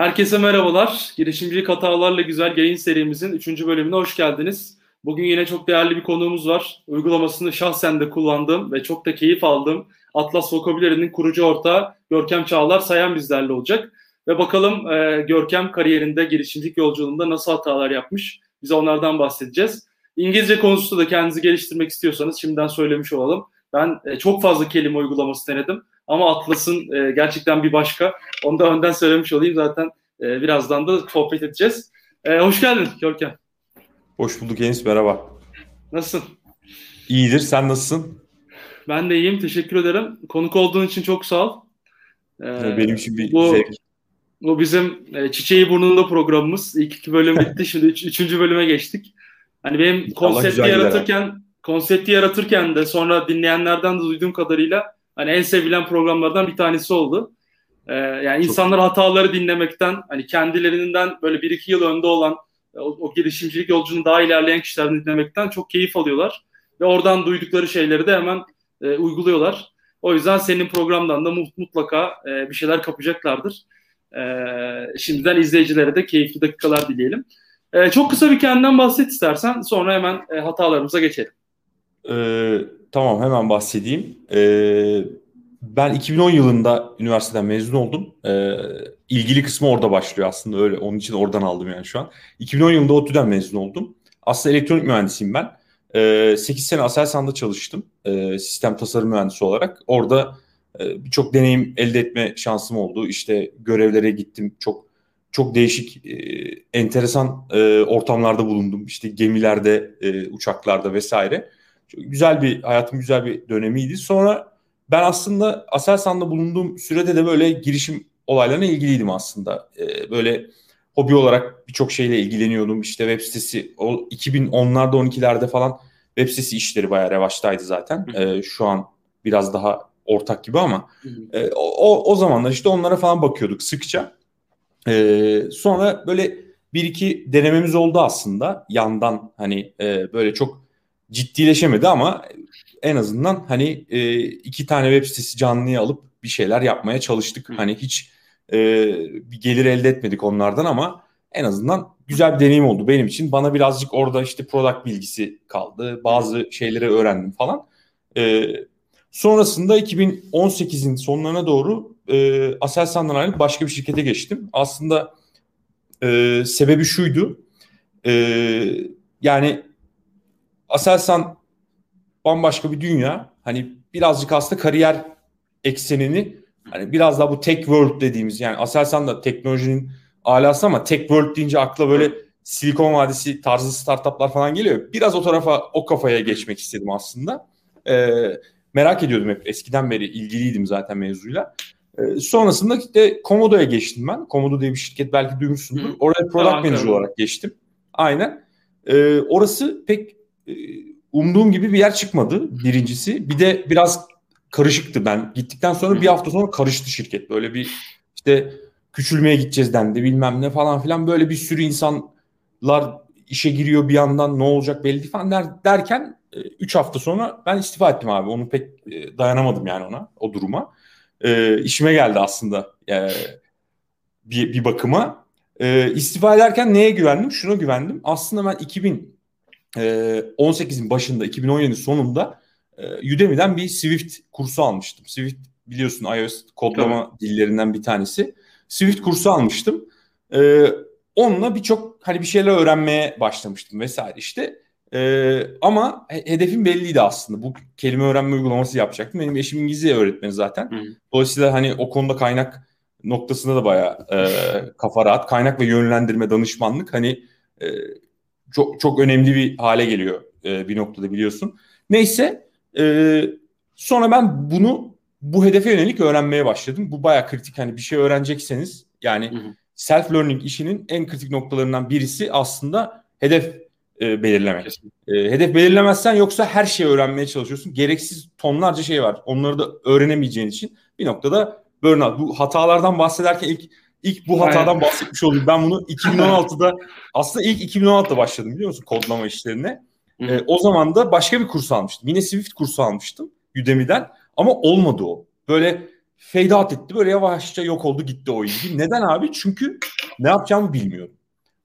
Herkese merhabalar. Girişimcilik hatalarla güzel yayın serimizin 3. bölümüne hoş geldiniz. Bugün yine çok değerli bir konuğumuz var. Uygulamasını şahsen de kullandığım ve çok da keyif aldığım Atlas Vocabulary'nin kurucu ortağı Görkem Çağlar Sayan bizlerle olacak. Ve bakalım e, Görkem kariyerinde, girişimcilik yolculuğunda nasıl hatalar yapmış? Biz onlardan bahsedeceğiz. İngilizce konusunda da kendinizi geliştirmek istiyorsanız şimdiden söylemiş olalım. Ben e, çok fazla kelime uygulaması denedim. Ama Atlas'ın e, gerçekten bir başka. Onu da önden söylemiş olayım. Zaten e, birazdan da sohbet edeceğiz. E, hoş geldin Görkem. Hoş bulduk Enis. Merhaba. Nasılsın? İyidir. Sen nasılsın? Ben de iyiyim. Teşekkür ederim. Konuk olduğun için çok sağ ol. Ee, Benim için bir bu, zevk. Bu bizim e, Çiçeği Burnunda programımız. İlk iki bölüm bitti. Şimdi üç, üçüncü bölüme geçtik. Hani benim konsepti yaratırken konsepti yaratırken de sonra dinleyenlerden de duyduğum kadarıyla hani en sevilen programlardan bir tanesi oldu. Ee, yani Çok insanlar hataları dinlemekten hani kendilerinden böyle bir iki yıl önde olan o, o girişimcilik yolculuğunu daha ilerleyen kişilerden dinlemekten çok keyif alıyorlar. Ve oradan duydukları şeyleri de hemen e, uyguluyorlar. O yüzden senin programdan da mutlaka e, bir şeyler kapacaklardır. E, şimdiden izleyicilere de keyifli dakikalar dileyelim. E, çok kısa bir kendinden bahset istersen sonra hemen e, hatalarımıza geçelim. Ee, tamam hemen bahsedeyim. Ee, ben 2010 yılında üniversiteden mezun oldum. Ee, ilgili kısmı orada başlıyor aslında öyle. Onun için oradan aldım yani şu an. 2010 yılında ODTÜ'den mezun oldum. Aslında elektronik mühendisiyim ben. Ee, 8 sene Aselsan'da çalıştım. Ee, sistem tasarım mühendisi olarak. Orada e, birçok deneyim elde etme şansım oldu. İşte görevlere gittim. Çok çok değişik, e, enteresan e, ortamlarda bulundum. İşte gemilerde, e, uçaklarda vesaire. Çok güzel bir, hayatım güzel bir dönemiydi. Sonra ben aslında Aselsan'da bulunduğum sürede de böyle girişim olaylarına ilgiliydim aslında. E, böyle hobi olarak birçok şeyle ilgileniyordum. İşte web sitesi, o 2010'larda 12'lerde falan web sitesi işleri bayağı revaçtaydı zaten. E, şu an biraz daha ortak gibi ama e, o, o zamanlar işte onlara falan bakıyorduk sıkça. E, sonra böyle bir iki denememiz oldu aslında yandan hani e, böyle çok ciddileşemedi ama en azından hani e, iki tane web sitesi canlıya alıp bir şeyler yapmaya çalıştık. Hı. Hani hiç e, bir gelir elde etmedik onlardan ama en azından güzel bir deneyim oldu benim için. Bana birazcık orada işte product bilgisi kaldı. Bazı şeyleri öğrendim falan. E, sonrasında 2018'in sonlarına doğru e, Aselsan'dan ayrılıp başka bir şirkete geçtim. Aslında e, sebebi şuydu. E, yani Aselsan bambaşka bir dünya. Hani birazcık aslında kariyer eksenini hani biraz daha bu tech world dediğimiz yani Aselsan da teknolojinin alası ama tech world deyince akla böyle Silikon Vadisi tarzı startuplar falan geliyor. Biraz o tarafa o kafaya geçmek istedim aslında. Ee, merak ediyordum hep eskiden beri ilgiliydim zaten mevzuyla. Ee, sonrasında işte Komodo'ya geçtim ben. Komodo diye bir şirket belki duymuşsundur. Oraya product tamam, manager olarak geçtim. Aynen. Ee, orası pek umduğum gibi bir yer çıkmadı birincisi. Bir de biraz karışıktı ben. Gittikten sonra bir hafta sonra karıştı şirket. Böyle bir işte küçülmeye gideceğiz dendi bilmem ne falan filan. Böyle bir sürü insanlar işe giriyor bir yandan ne olacak belli falan der, derken 3 e, hafta sonra ben istifa ettim abi. Onu pek e, dayanamadım yani ona o duruma. E, işime geldi aslında e, bir, bir bakıma. E, istifa ederken neye güvendim? Şuna güvendim. Aslında ben 2000 18'in ee, başında 2017 sonunda e, Udemy'den bir Swift kursu almıştım. Swift biliyorsun iOS kodlama evet. dillerinden bir tanesi. Swift kursu almıştım. Ee, onunla birçok hani bir şeyler öğrenmeye başlamıştım vesaire işte. Ee, ama hedefim belliydi aslında. Bu kelime öğrenme uygulaması yapacaktım. Benim eşim İngilizce öğretmeni zaten. Hı. Dolayısıyla hani o konuda kaynak noktasında da bayağı e, kafa rahat. Kaynak ve yönlendirme, danışmanlık hani e, çok çok önemli bir hale geliyor e, bir noktada biliyorsun. Neyse e, sonra ben bunu bu hedefe yönelik öğrenmeye başladım. Bu baya kritik hani bir şey öğrenecekseniz yani self learning işinin en kritik noktalarından birisi aslında hedef e, belirlemek. E, hedef belirlemezsen yoksa her şeyi öğrenmeye çalışıyorsun. Gereksiz tonlarca şey var. Onları da öğrenemeyeceğin için bir noktada burnout. Bu hatalardan bahsederken ilk İlk bu hatadan Aynen. bahsetmiş oldum. Ben bunu 2016'da aslında ilk 2016'da başladım biliyor musun kodlama işlerine. Ee, o zaman da başka bir kurs almıştım. Yine Swift kursu almıştım Udemy'den ama olmadı o. Böyle fade out etti. Böyle yavaşça yok oldu gitti o ilgi. Neden abi? Çünkü ne yapacağımı bilmiyorum.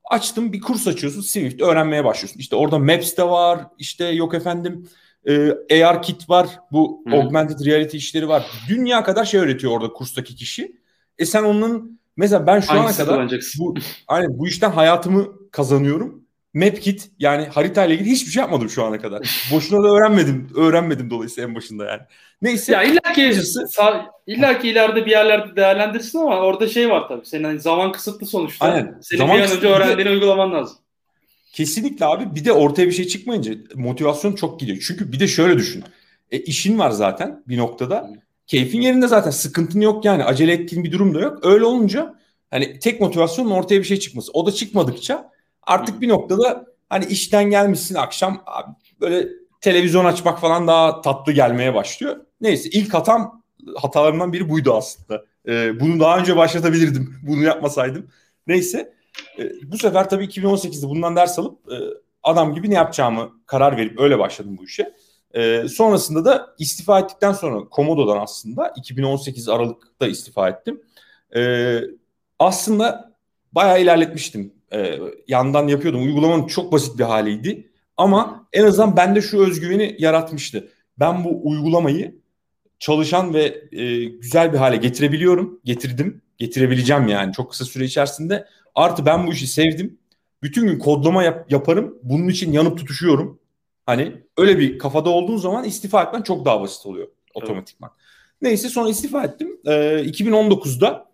Açtım bir kurs açıyorsun Swift öğrenmeye başlıyorsun. İşte orada Maps de var. işte yok efendim e, AR kit var. Bu Hı. augmented reality işleri var. Dünya kadar şey öğretiyor orada kurstaki kişi. E sen onun mesela ben şu Hangisi ana kadar bu, aynen, bu işten hayatımı kazanıyorum. MapKit yani harita ile ilgili hiçbir şey yapmadım şu ana kadar. Boşuna da öğrenmedim. Öğrenmedim dolayısıyla en başında yani. Neyse. Ya illa ki, sağ, illa ki ileride bir yerlerde değerlendirsin ama orada şey var tabii. Senin hani zaman kısıtlı sonuçta. Aynen. Senin zaman bir an önce öğrendiğini uygulaman lazım. Kesinlikle abi. Bir de ortaya bir şey çıkmayınca motivasyon çok gidiyor. Çünkü bir de şöyle düşün. E, işin var zaten bir noktada. Keyfin yerinde zaten. Sıkıntın yok yani. Acele ettiğin bir durum da yok. Öyle olunca hani tek motivasyonun ortaya bir şey çıkması. O da çıkmadıkça artık bir noktada hani işten gelmişsin akşam abi, böyle televizyon açmak falan daha tatlı gelmeye başlıyor. Neyse ilk hatam hatalarımdan biri buydu aslında. Ee, bunu daha önce başlatabilirdim. Bunu yapmasaydım. Neyse. E, bu sefer tabii 2018'de bundan ders alıp e, adam gibi ne yapacağımı karar verip öyle başladım bu işe. E, sonrasında da istifa ettikten sonra Komodo'dan aslında 2018 Aralık'ta istifa ettim. E, aslında bayağı ilerletmiştim. E, yandan yapıyordum. Uygulamanın çok basit bir haliydi. Ama en azından bende şu özgüveni yaratmıştı. Ben bu uygulamayı çalışan ve e, güzel bir hale getirebiliyorum. Getirdim. Getirebileceğim yani çok kısa süre içerisinde. Artı ben bu işi sevdim. Bütün gün kodlama yap- yaparım. Bunun için yanıp tutuşuyorum. Hani öyle bir kafada olduğun zaman istifa etmen çok daha basit oluyor otomatikman. Evet. Neyse sonra istifa ettim. Ee, 2019'da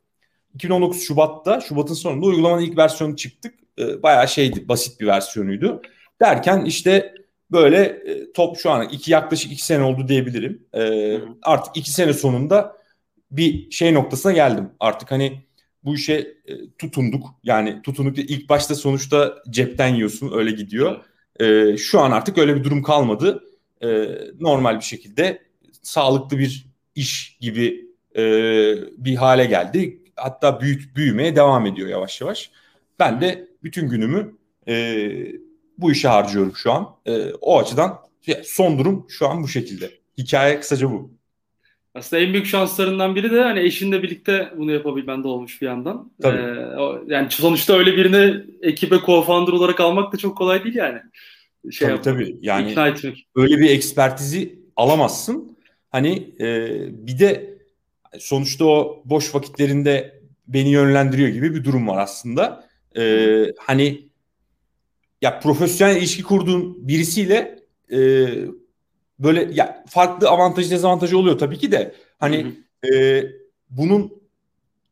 2019 Şubat'ta Şubat'ın sonunda uygulamanın ilk versiyonu çıktık. Ee, bayağı şeydi basit bir versiyonuydu. Derken işte böyle e, top şu an iki yaklaşık iki sene oldu diyebilirim. Ee, artık iki sene sonunda bir şey noktasına geldim. Artık hani bu işe e, tutunduk. Yani tutunduk ilk başta sonuçta cepten yiyorsun öyle gidiyor. E, şu an artık öyle bir durum kalmadı. E, normal bir şekilde sağlıklı bir iş gibi e, bir hale geldi. Hatta büyüt, büyümeye devam ediyor yavaş yavaş. Ben de bütün günümü e, bu işe harcıyorum şu an. E, o açıdan son durum şu an bu şekilde. Hikaye kısaca bu. Aslında en büyük şanslarından biri de hani eşinle birlikte bunu yapabilmen de olmuş bir yandan. Tabii. Ee, yani sonuçta öyle birini ekibe co-founder olarak almak da çok kolay değil yani. Şey tabii yapmak, tabii. Yani ikna etmek. öyle bir ekspertizi alamazsın. Hani e, bir de sonuçta o boş vakitlerinde beni yönlendiriyor gibi bir durum var aslında. E, hani ya profesyonel ilişki kurduğun birisiyle e, böyle ya farklı avantajı dezavantajı oluyor tabii ki de hani e, bunun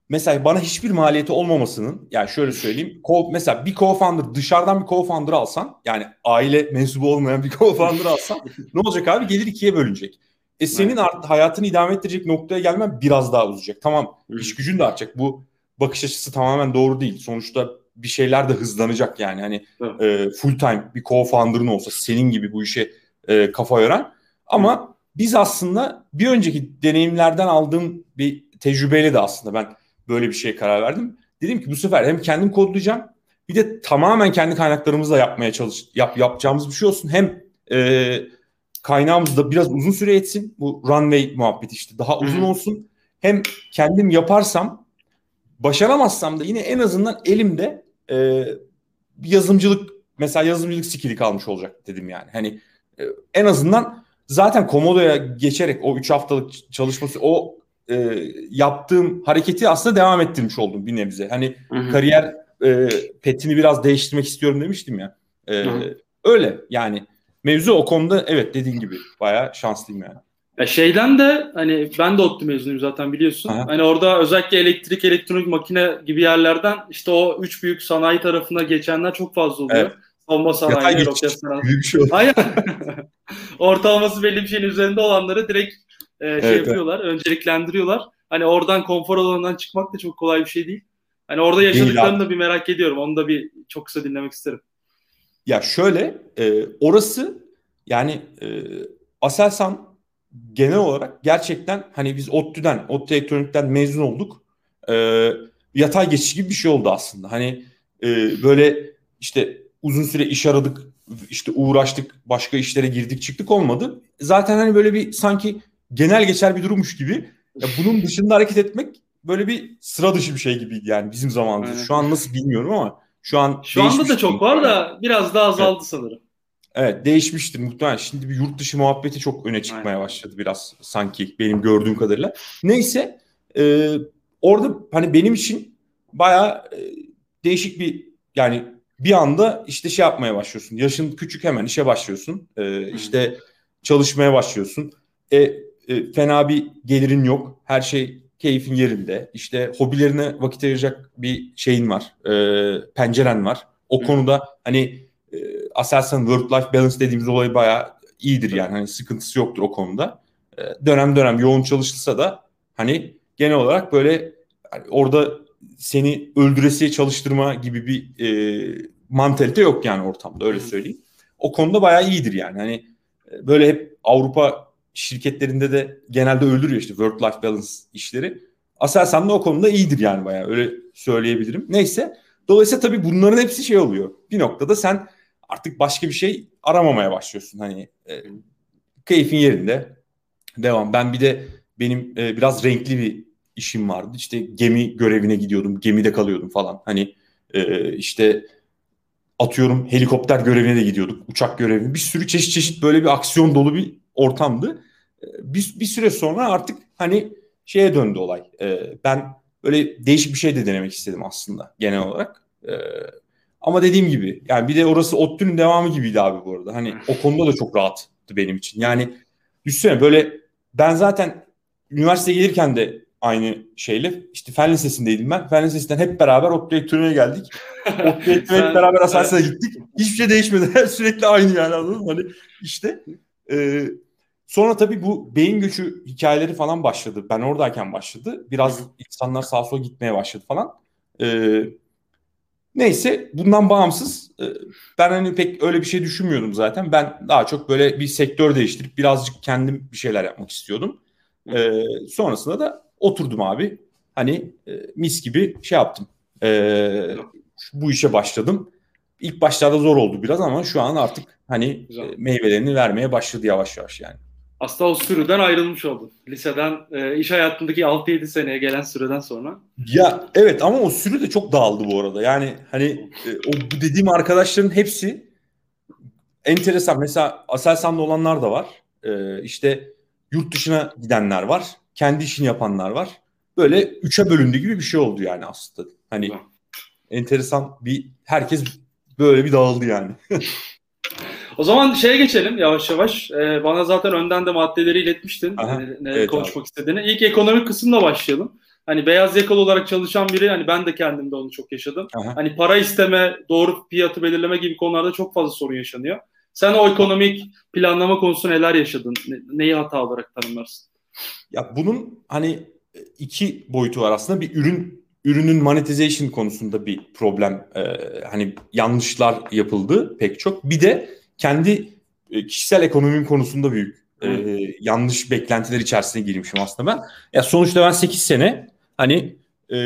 mesela bana hiçbir maliyeti olmamasının yani şöyle söyleyeyim co, mesela bir co-founder dışarıdan bir co-founder alsan yani aile mensubu olmayan bir co-founder alsan ne olacak abi gelir ikiye bölünecek. E senin art, hayatını idame ettirecek noktaya gelmen biraz daha uzayacak. Tamam iş gücün de artacak. Bu bakış açısı tamamen doğru değil. Sonuçta bir şeyler de hızlanacak yani. Hani e, full time bir co-founder'ın olsa senin gibi bu işe e, kafa yoran ama biz aslında bir önceki deneyimlerden aldığım bir tecrübeyle de aslında ben böyle bir şeye karar verdim. Dedim ki bu sefer hem kendim kodlayacağım bir de tamamen kendi kaynaklarımızla yapmaya çalış yap, yapacağımız bir şey olsun. Hem e, kaynağımız da biraz uzun süre etsin. Bu runway muhabbeti işte daha uzun olsun. Hem kendim yaparsam başaramazsam da yine en azından elimde e, yazımcılık mesela yazımcılık skill'i kalmış olacak dedim yani. Hani e, en azından zaten Komodo'ya geçerek o 3 haftalık çalışması o e, yaptığım hareketi aslında devam ettirmiş oldum bir nebze. Hani hı hı. kariyer e, petini biraz değiştirmek istiyorum demiştim ya. E, öyle yani mevzu o konuda evet dediğin gibi bayağı şanslıyım yani. Ya şeyden de hani ben de ODTÜ mezunuyum zaten biliyorsun. Aha. Hani orada özellikle elektrik, elektronik, makine gibi yerlerden işte o üç büyük sanayi tarafına geçenler çok fazla oluyor. Evet. Savunma sanayi, roket sanayi. Büyük şey Aynen. Ortalaması belli bir şeyin üzerinde olanları direkt e, şey evet, yapıyorlar, evet. önceliklendiriyorlar. Hani oradan konfor alanından çıkmak da çok kolay bir şey değil. Hani orada yaşadıklarını da bir merak ediyorum. Onu da bir çok kısa dinlemek isterim. Ya şöyle, e, orası yani e, Aselsan genel olarak gerçekten hani biz ODTÜ'den, ODTÜ Elektronik'ten mezun olduk. E, yatay geçiş gibi bir şey oldu aslında. Hani e, böyle işte uzun süre iş aradık, işte uğraştık, başka işlere girdik çıktık olmadı. Zaten hani böyle bir sanki genel geçer bir durummuş gibi Ya bunun dışında hareket etmek böyle bir sıra dışı bir şey gibiydi yani bizim zamanımızda. Evet. Şu an nasıl bilmiyorum ama şu an Şu anda da çok var da biraz daha azaldı evet. sanırım. Evet değişmiştir muhtemelen. Şimdi bir yurt dışı muhabbeti çok öne çıkmaya Aynen. başladı biraz sanki benim gördüğüm kadarıyla. Neyse e, orada hani benim için baya e, değişik bir yani bir anda işte şey yapmaya başlıyorsun. Yaşın küçük hemen işe başlıyorsun. E, işte çalışmaya başlıyorsun. E, e, fena bir gelirin yok. Her şey keyfin yerinde. İşte hobilerine vakit ayıracak bir şeyin var. E, penceren var. O Hı. konuda hani e, Aselsan work-life balance dediğimiz olay bayağı iyidir yani. Hani sıkıntısı yoktur o konuda. E, dönem dönem yoğun çalışılsa da hani genel olarak böyle hani orada seni öldüresiye çalıştırma gibi bir e, mantalite yok yani ortamda öyle söyleyeyim. O konuda bayağı iyidir yani. Hani e, böyle hep Avrupa şirketlerinde de genelde öldürüyor işte work life balance işleri. Aselsan da o konuda iyidir yani bayağı öyle söyleyebilirim. Neyse dolayısıyla tabii bunların hepsi şey oluyor. Bir noktada sen artık başka bir şey aramamaya başlıyorsun. Hani e, keyfin yerinde devam. Ben bir de benim e, biraz renkli bir işim vardı. İşte gemi görevine gidiyordum. Gemide kalıyordum falan. Hani e, işte atıyorum helikopter görevine de gidiyorduk. Uçak görevi. Bir sürü çeşit çeşit böyle bir aksiyon dolu bir ortamdı. E, bir, bir süre sonra artık hani şeye döndü olay. E, ben böyle değişik bir şey de denemek istedim aslında genel olarak. E, ama dediğim gibi yani bir de orası ODTÜ'nün devamı gibiydi abi bu arada. Hani o konuda da çok rahattı benim için. Yani düşünsene böyle ben zaten üniversiteye gelirken de aynı şeyle işte fen lisesindeydim ben. Fen lisesinden hep beraber ODTÜ elektroniğe geldik. Elektroniğe hep beraber Aselsan'a gittik. Hiçbir şey değişmedi. Sürekli aynı yani anladın mı? Hani işte e, sonra tabii bu beyin göçü hikayeleri falan başladı. Ben oradayken başladı. Biraz insanlar sağa sola gitmeye başladı falan. E, neyse bundan bağımsız e, ben hani pek öyle bir şey düşünmüyordum zaten. Ben daha çok böyle bir sektör değiştirip birazcık kendim bir şeyler yapmak istiyordum. E, sonrasında da oturdum abi. Hani e, mis gibi şey yaptım. E, bu işe başladım. İlk başlarda zor oldu biraz ama şu an artık hani e, meyvelerini vermeye başladı yavaş yavaş yani. Aslında o sürüden ayrılmış oldu. Liseden e, iş hayatındaki 6-7 seneye gelen süreden sonra. Ya evet ama o sürü de çok dağıldı bu arada. Yani hani e, o dediğim arkadaşların hepsi enteresan. Mesela Aselsan'da olanlar da var. E, işte yurt dışına gidenler var. Kendi işini yapanlar var. Böyle üçe bölündü gibi bir şey oldu yani aslında. Hani enteresan bir herkes böyle bir dağıldı yani. o zaman şeye geçelim yavaş yavaş. Ee, bana zaten önden de maddeleri iletmiştin. Aha, ne, evet konuşmak abi. istediğini. İlk ekonomik kısımla başlayalım. Hani beyaz yakalı olarak çalışan biri hani ben de kendimde onu çok yaşadım. Aha. Hani para isteme, doğru fiyatı belirleme gibi konularda çok fazla sorun yaşanıyor. Sen o ekonomik planlama konusu neler yaşadın? Neyi hata olarak tanımlarsın? Ya bunun hani iki boyutu var aslında. Bir ürün ürünün monetization konusunda bir problem e, hani yanlışlar yapıldı pek çok. Bir de kendi e, kişisel ekonomim konusunda büyük e, yanlış beklentiler içerisine girmişim aslında ben. Ya sonuçta ben 8 sene hani e,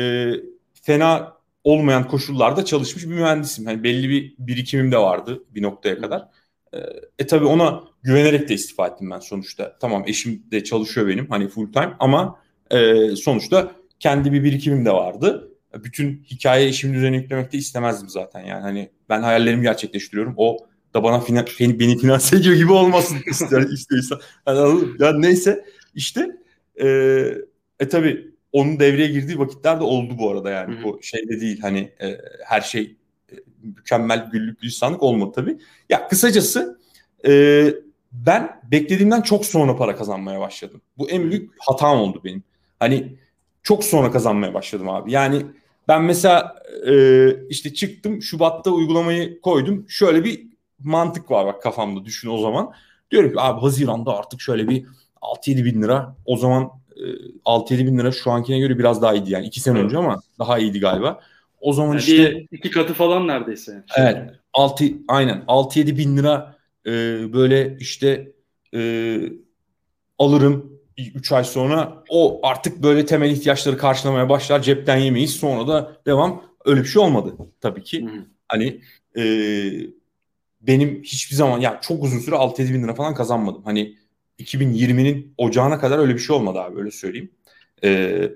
fena olmayan koşullarda çalışmış bir mühendisim. Hani belli bir birikimim de vardı bir noktaya kadar. E, e tabii ona güvenerek de istifa ettim ben sonuçta. Tamam eşim de çalışıyor benim hani full time ama e, sonuçta kendi bir birikimim de vardı. Bütün hikaye eşimin üzerine yüklemek de istemezdim zaten yani. Hani ben hayallerimi gerçekleştiriyorum. O da bana fina, beni finanse ediyor gibi olmasın ister istiyorsa. Yani, yani neyse işte e, e tabii onun devreye girdiği vakitler de oldu bu arada yani. Hı hı. Bu şeyde değil hani e, her şey mükemmel güllük gülistanlık olmadı tabii. Ya kısacası e, ben beklediğimden çok sonra para kazanmaya başladım. Bu en büyük hatam oldu benim. Hani çok sonra kazanmaya başladım abi. Yani ben mesela e, işte çıktım Şubat'ta uygulamayı koydum. Şöyle bir mantık var bak kafamda düşün o zaman. Diyorum ki abi Haziran'da artık şöyle bir 6-7 bin lira o zaman e, 6-7 bin lira şu ankine göre biraz daha iyiydi yani 2 sene önce ama daha iyiydi galiba. O zaman yani işte iki katı falan neredeyse. Evet. 6 aynen 6-7 bin lira e, böyle işte e, alırım 3 ay sonra o artık böyle temel ihtiyaçları karşılamaya başlar cepten yemeyiz sonra da devam öyle bir şey olmadı tabii ki. Hı. Hani e, benim hiçbir zaman ya çok uzun süre 6-7 bin lira falan kazanmadım. Hani 2020'nin ocağına kadar öyle bir şey olmadı abi öyle söyleyeyim. E,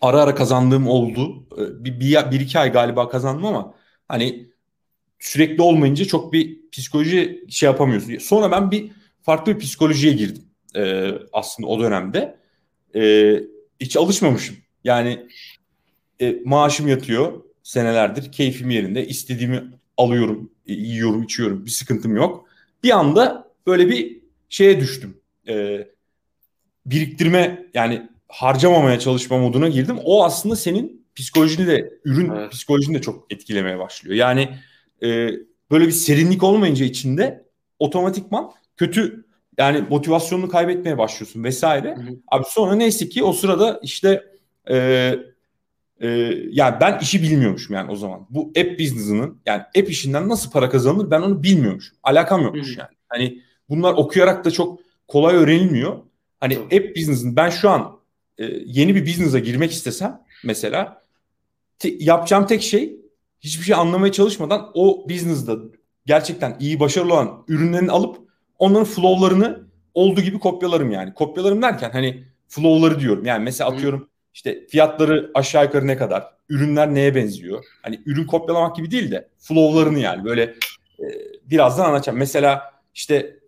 ara ara kazandığım oldu. E, bir, bir, bir iki ay galiba kazandım ama hani sürekli olmayınca çok bir psikoloji şey yapamıyorsun. Sonra ben bir farklı bir psikolojiye girdim e, aslında o dönemde. E, hiç alışmamışım. Yani e, maaşım yatıyor senelerdir. Keyfim yerinde. istediğimi alıyorum, e, yiyorum, içiyorum. Bir sıkıntım yok. Bir anda böyle bir şeye düştüm. E, biriktirme yani harcamamaya çalışma moduna girdim. O aslında senin psikolojini de, ürün evet. psikolojini de çok etkilemeye başlıyor. Yani e, böyle bir serinlik olmayınca içinde otomatikman kötü yani motivasyonunu kaybetmeye başlıyorsun vesaire. Hı hı. Abi sonra neyse ki o sırada işte e, e, yani ben işi bilmiyormuşum yani o zaman. Bu app business'ının yani app işinden nasıl para kazanılır ben onu bilmiyormuşum. Alakam yokmuş hı hı. yani. Hani bunlar okuyarak da çok kolay öğrenilmiyor. Hani hı. app business'ın ben şu an e, yeni bir business'a girmek istesem mesela te, yapacağım tek şey hiçbir şey anlamaya çalışmadan o business'da gerçekten iyi başarılı olan ürünlerini alıp onların flow'larını olduğu gibi kopyalarım yani. Kopyalarım derken hani flow'ları diyorum. Yani mesela atıyorum işte fiyatları aşağı yukarı ne kadar, ürünler neye benziyor? Hani ürün kopyalamak gibi değil de flow'larını yani böyle e, birazdan anlatacağım. Mesela işte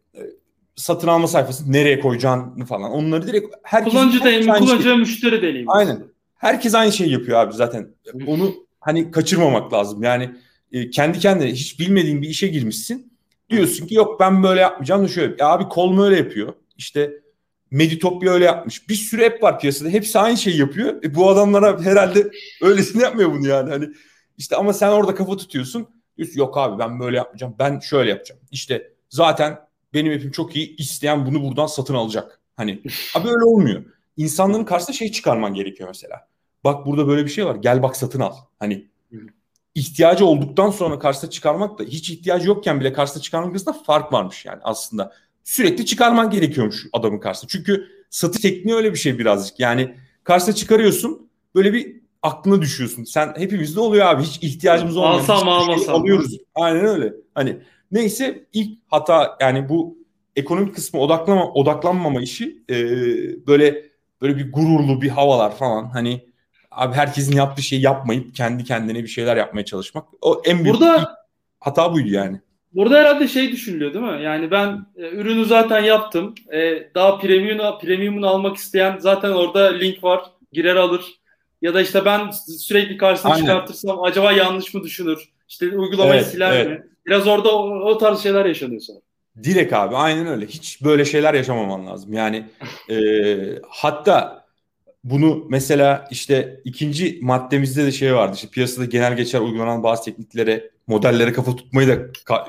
satın alma sayfası nereye koyacağını falan onları direkt herkes kullanıcı deneyimi, kullanıcı şey. müşteri deneyimi. Aynen. Herkes aynı şeyi yapıyor abi zaten. Onu hani kaçırmamak lazım. Yani e, kendi kendine hiç bilmediğin bir işe girmişsin. Diyorsun ki yok ben böyle yapmayacağım da şöyle. Ya abi Kolmu öyle yapıyor. İşte Meditopya öyle yapmış. Bir sürü app var piyasada. Hepsi aynı şeyi yapıyor. E, bu adamlara herhalde öylesini yapmıyor bunu yani. Hani işte ama sen orada kafa tutuyorsun. Diyorsun yok abi ben böyle yapmayacağım. Ben şöyle yapacağım. İşte zaten benim app'im çok iyi. İsteyen bunu buradan satın alacak. Hani abi öyle olmuyor. İnsanların karşısına şey çıkarman gerekiyor mesela. Bak burada böyle bir şey var. Gel bak satın al. Hani ihtiyacı olduktan sonra karşısına çıkarmak da hiç ihtiyacı yokken bile karşısına çıkarmak arasında fark varmış yani aslında. Sürekli çıkarman gerekiyormuş adamın karşısına. Çünkü satış tekniği öyle bir şey birazcık. Yani karşısına çıkarıyorsun böyle bir aklına düşüyorsun. Sen hepimizde oluyor abi. Hiç ihtiyacımız olmayan alsam almasam şey alıyoruz. Aynen öyle. Hani neyse ilk hata yani bu ekonomik kısmı odaklama odaklanmama işi e, böyle böyle bir gururlu bir havalar falan hani abi herkesin yaptığı şeyi yapmayıp kendi kendine bir şeyler yapmaya çalışmak. O en büyük Burada, hata buydu yani. Burada herhalde şey düşünülüyor değil mi? Yani ben e, ürünü zaten yaptım. E, daha premium premium'unu almak isteyen zaten orada link var. Girer alır. Ya da işte ben sürekli karşısına Aynen. çıkartırsam acaba yanlış mı düşünür? İşte uygulamayı evet, siler evet. mi? Biraz orada o, o tarz şeyler yaşanıyor sonra. Direkt abi aynen öyle. Hiç böyle şeyler yaşamaman lazım. Yani e, hatta bunu mesela işte ikinci maddemizde de şey vardı. İşte piyasada genel geçer uygulanan bazı tekniklere, modellere kafa tutmayı da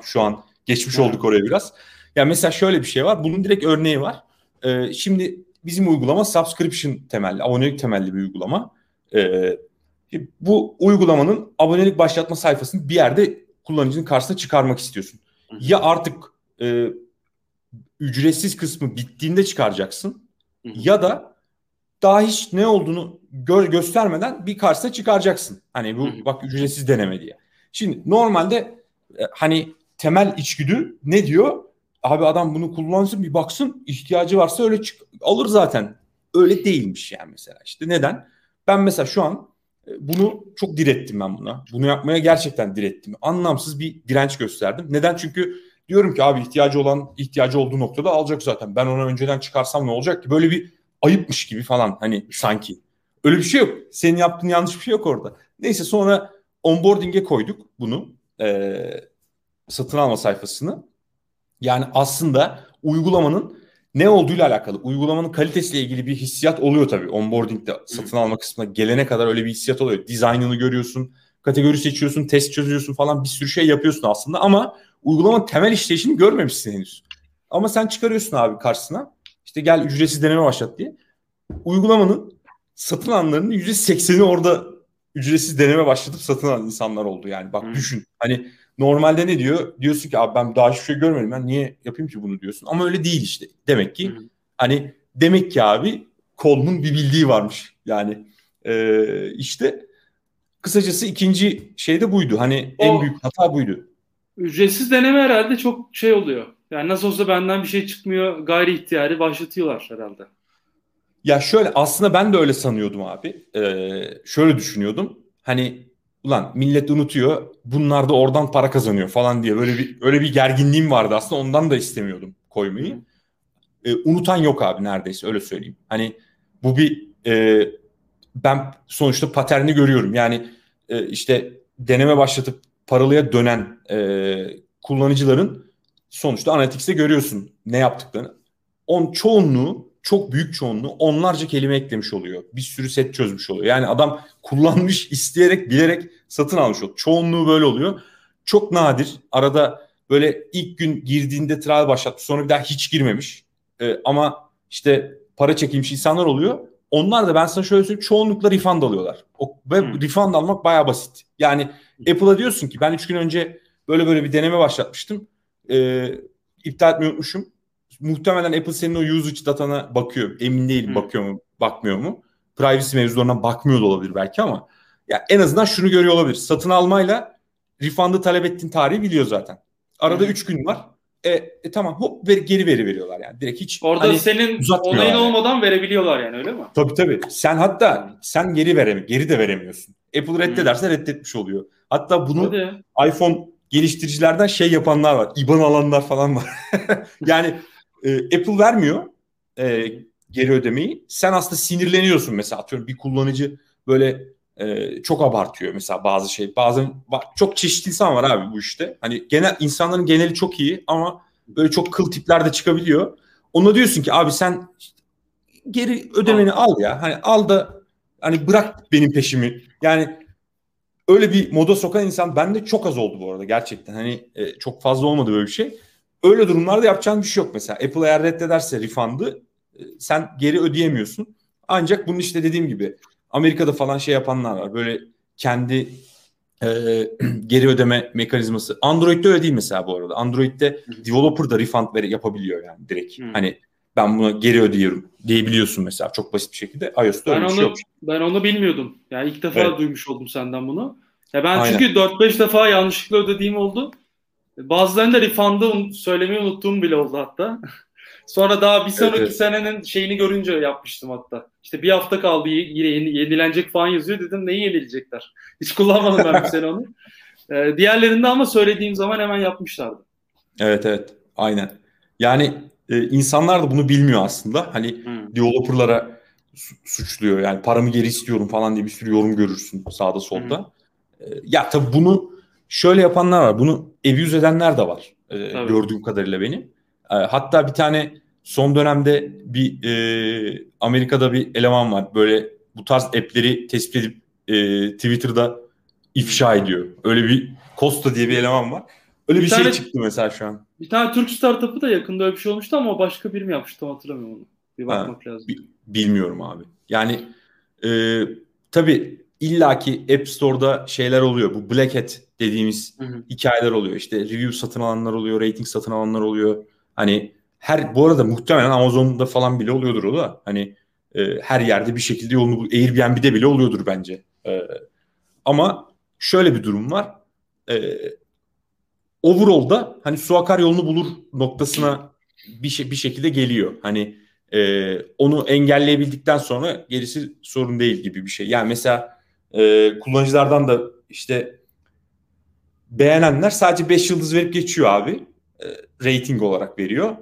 şu an geçmiş olduk oraya biraz. Yani mesela şöyle bir şey var. Bunun direkt örneği var. Ee, şimdi bizim uygulama subscription temelli, abonelik temelli bir uygulama. Ee, bu uygulamanın abonelik başlatma sayfasını bir yerde kullanıcının karşısına çıkarmak istiyorsun. Ya artık e, ücretsiz kısmı bittiğinde çıkaracaksın ya da daha hiç ne olduğunu gö- göstermeden bir karşısına çıkaracaksın. Hani bu bak ücretsiz deneme diye. Şimdi normalde e, hani temel içgüdü ne diyor? Abi adam bunu kullansın bir baksın ihtiyacı varsa öyle çık alır zaten. Öyle değilmiş yani mesela. İşte neden? Ben mesela şu an bunu çok direttim ben buna. Bunu yapmaya gerçekten direttim. Anlamsız bir direnç gösterdim. Neden? Çünkü diyorum ki abi ihtiyacı olan ihtiyacı olduğu noktada alacak zaten. Ben ona önceden çıkarsam ne olacak ki? Böyle bir ayıpmış gibi falan hani sanki. Öyle bir şey yok. Senin yaptığın yanlış bir şey yok orada. Neyse sonra onboarding'e koyduk bunu. E, satın alma sayfasını. Yani aslında uygulamanın ne olduğuyla alakalı. Uygulamanın kalitesiyle ilgili bir hissiyat oluyor tabii. Onboarding'de satın alma kısmına gelene kadar öyle bir hissiyat oluyor. Dizaynını görüyorsun, kategori seçiyorsun, test çözüyorsun falan bir sürü şey yapıyorsun aslında ama uygulamanın temel işleyişini görmemişsin henüz. Ama sen çıkarıyorsun abi karşısına işte gel ücretsiz deneme başlat diye. Uygulamanın satın alanlarının %80'i orada ücretsiz deneme başlatıp satın alan insanlar oldu yani. Bak hmm. düşün. Hani normalde ne diyor? Diyorsun ki abi ben daha hiçbir şey görmedim. Ben niye yapayım ki bunu diyorsun. Ama öyle değil işte. Demek ki hmm. hani demek ki abi kolunun bir bildiği varmış. Yani e, işte kısacası ikinci şey de buydu. Hani o, en büyük hata buydu. Ücretsiz deneme herhalde çok şey oluyor. Yani nasıl olsa benden bir şey çıkmıyor gayri ihtiyari başlatıyorlar herhalde. Ya şöyle aslında ben de öyle sanıyordum abi. Ee, şöyle düşünüyordum. Hani ulan millet unutuyor. Bunlar da oradan para kazanıyor falan diye böyle bir öyle bir gerginliğim vardı aslında. Ondan da istemiyordum koymayı. Ee, unutan yok abi neredeyse öyle söyleyeyim. Hani bu bir e, ben sonuçta paterni görüyorum. Yani e, işte deneme başlatıp paralıya dönen e, kullanıcıların sonuçta Analytics'te görüyorsun ne yaptıklarını. On çoğunluğu çok büyük çoğunluğu onlarca kelime eklemiş oluyor. Bir sürü set çözmüş oluyor. Yani adam kullanmış, isteyerek, bilerek satın almış oluyor. Çoğunluğu böyle oluyor. Çok nadir. Arada böyle ilk gün girdiğinde trial başlatmış sonra bir daha hiç girmemiş. Ee, ama işte para çekilmiş insanlar oluyor. Onlar da ben sana şöyle söyleyeyim çoğunlukla refund alıyorlar. O, ve hmm. refund almak baya basit. Yani Apple'a diyorsun ki ben 3 gün önce böyle böyle bir deneme başlatmıştım. Ee, iptal etmeyi unutmuşum muhtemelen Apple senin o usage datana bakıyor. Emin değilim hmm. bakıyor mu, bakmıyor mu? Privacy mevzularına bakmıyor da olabilir belki ama ya en azından şunu görüyor olabilir. Satın almayla refund'ı talep ettiğin tarihi biliyor zaten. Arada 3 gün var. E, e tamam hop ver, geri veri veriyorlar yani. Direkt hiç Orada hani, senin onayın yani. olmadan verebiliyorlar yani öyle mi? Tabii tabii. Sen hatta sen geri veremi geri de veremiyorsun. Apple reddederse hmm. reddetmiş oluyor. Hatta bunu Hadi. iPhone geliştiricilerden şey yapanlar var. IBAN alanlar falan var. yani e, Apple vermiyor e, geri ödemeyi. Sen aslında sinirleniyorsun mesela atıyorum bir kullanıcı böyle e, çok abartıyor mesela bazı şey. Bazen çok çeşitli insan var abi bu işte. Hani genel insanların geneli çok iyi ama böyle çok kıl tipler de çıkabiliyor. Ona diyorsun ki abi sen geri ödemeni al ya. Hani al da hani bırak benim peşimi. Yani öyle bir moda sokan insan bende çok az oldu bu arada gerçekten. Hani e, çok fazla olmadı böyle bir şey. Öyle durumlarda yapacağın bir şey yok mesela. Apple eğer reddederse refund'ı e, sen geri ödeyemiyorsun. Ancak bunun işte dediğim gibi Amerika'da falan şey yapanlar var. Böyle kendi e, geri ödeme mekanizması. Android'de öyle değil mesela bu arada. Android'de developer da refund veri yapabiliyor yani direkt. Hı. Hani ben buna geri ödüyorum diyebiliyorsun mesela çok basit bir şekilde. iOS'ta öyle ben bir şey yok. Ben onu bilmiyordum. Yani ilk defa evet. duymuş oldum senden bunu. Ya ben Aynen. çünkü 4-5 defa yanlışlıkla ödediğim oldu. Bazılarında refund'ı söylemeyi unuttuğum bile oldu hatta. Sonra daha bir sonraki evet. senenin şeyini görünce yapmıştım hatta. İşte bir hafta kaldı yine yenilenecek falan yazıyor dedim neyi yenilecekler. Hiç kullanmadım ben bu sene onu. Ee, diğerlerinde ama söylediğim zaman hemen yapmışlardı. Evet evet aynen. Yani e, insanlar da bunu bilmiyor aslında. Hani hmm. developerlara suçluyor yani paramı geri istiyorum falan diye bir sürü yorum görürsün sağda solda. Hmm. E, ya tabii bunu şöyle yapanlar var. Bunu abuse edenler de var. E, gördüğüm kadarıyla benim. E, hatta bir tane son dönemde bir e, Amerika'da bir eleman var. Böyle bu tarz app'leri tespit edip e, Twitter'da ifşa hmm. ediyor. Öyle bir Costa diye bir eleman var. Öyle bir, bir şey tane, çıktı mesela şu an. Bir tane Türk startup'ı da yakında öyle bir şey olmuştu ama başka biri mi yapmıştı hatırlamıyorum onu. Bir bakmak ha, lazım. Bi- bilmiyorum abi. Yani e, tabii illaki App Store'da şeyler oluyor. Bu Black Hat dediğimiz hı hı. hikayeler oluyor. İşte review satın alanlar oluyor, rating satın alanlar oluyor. Hani her bu arada muhtemelen Amazon'da falan bile oluyordur o da. Hani e, her yerde bir şekilde yolunu bul. Airbnb'de bile oluyordur bence. E, ama şöyle bir durum var. E, overall'da hani su akar yolunu bulur noktasına bir şey bir şekilde geliyor. Hani e, onu engelleyebildikten sonra gerisi sorun değil gibi bir şey. Yani mesela e, kullanıcılardan da işte beğenenler sadece 5 yıldız verip geçiyor abi. E, rating olarak veriyor.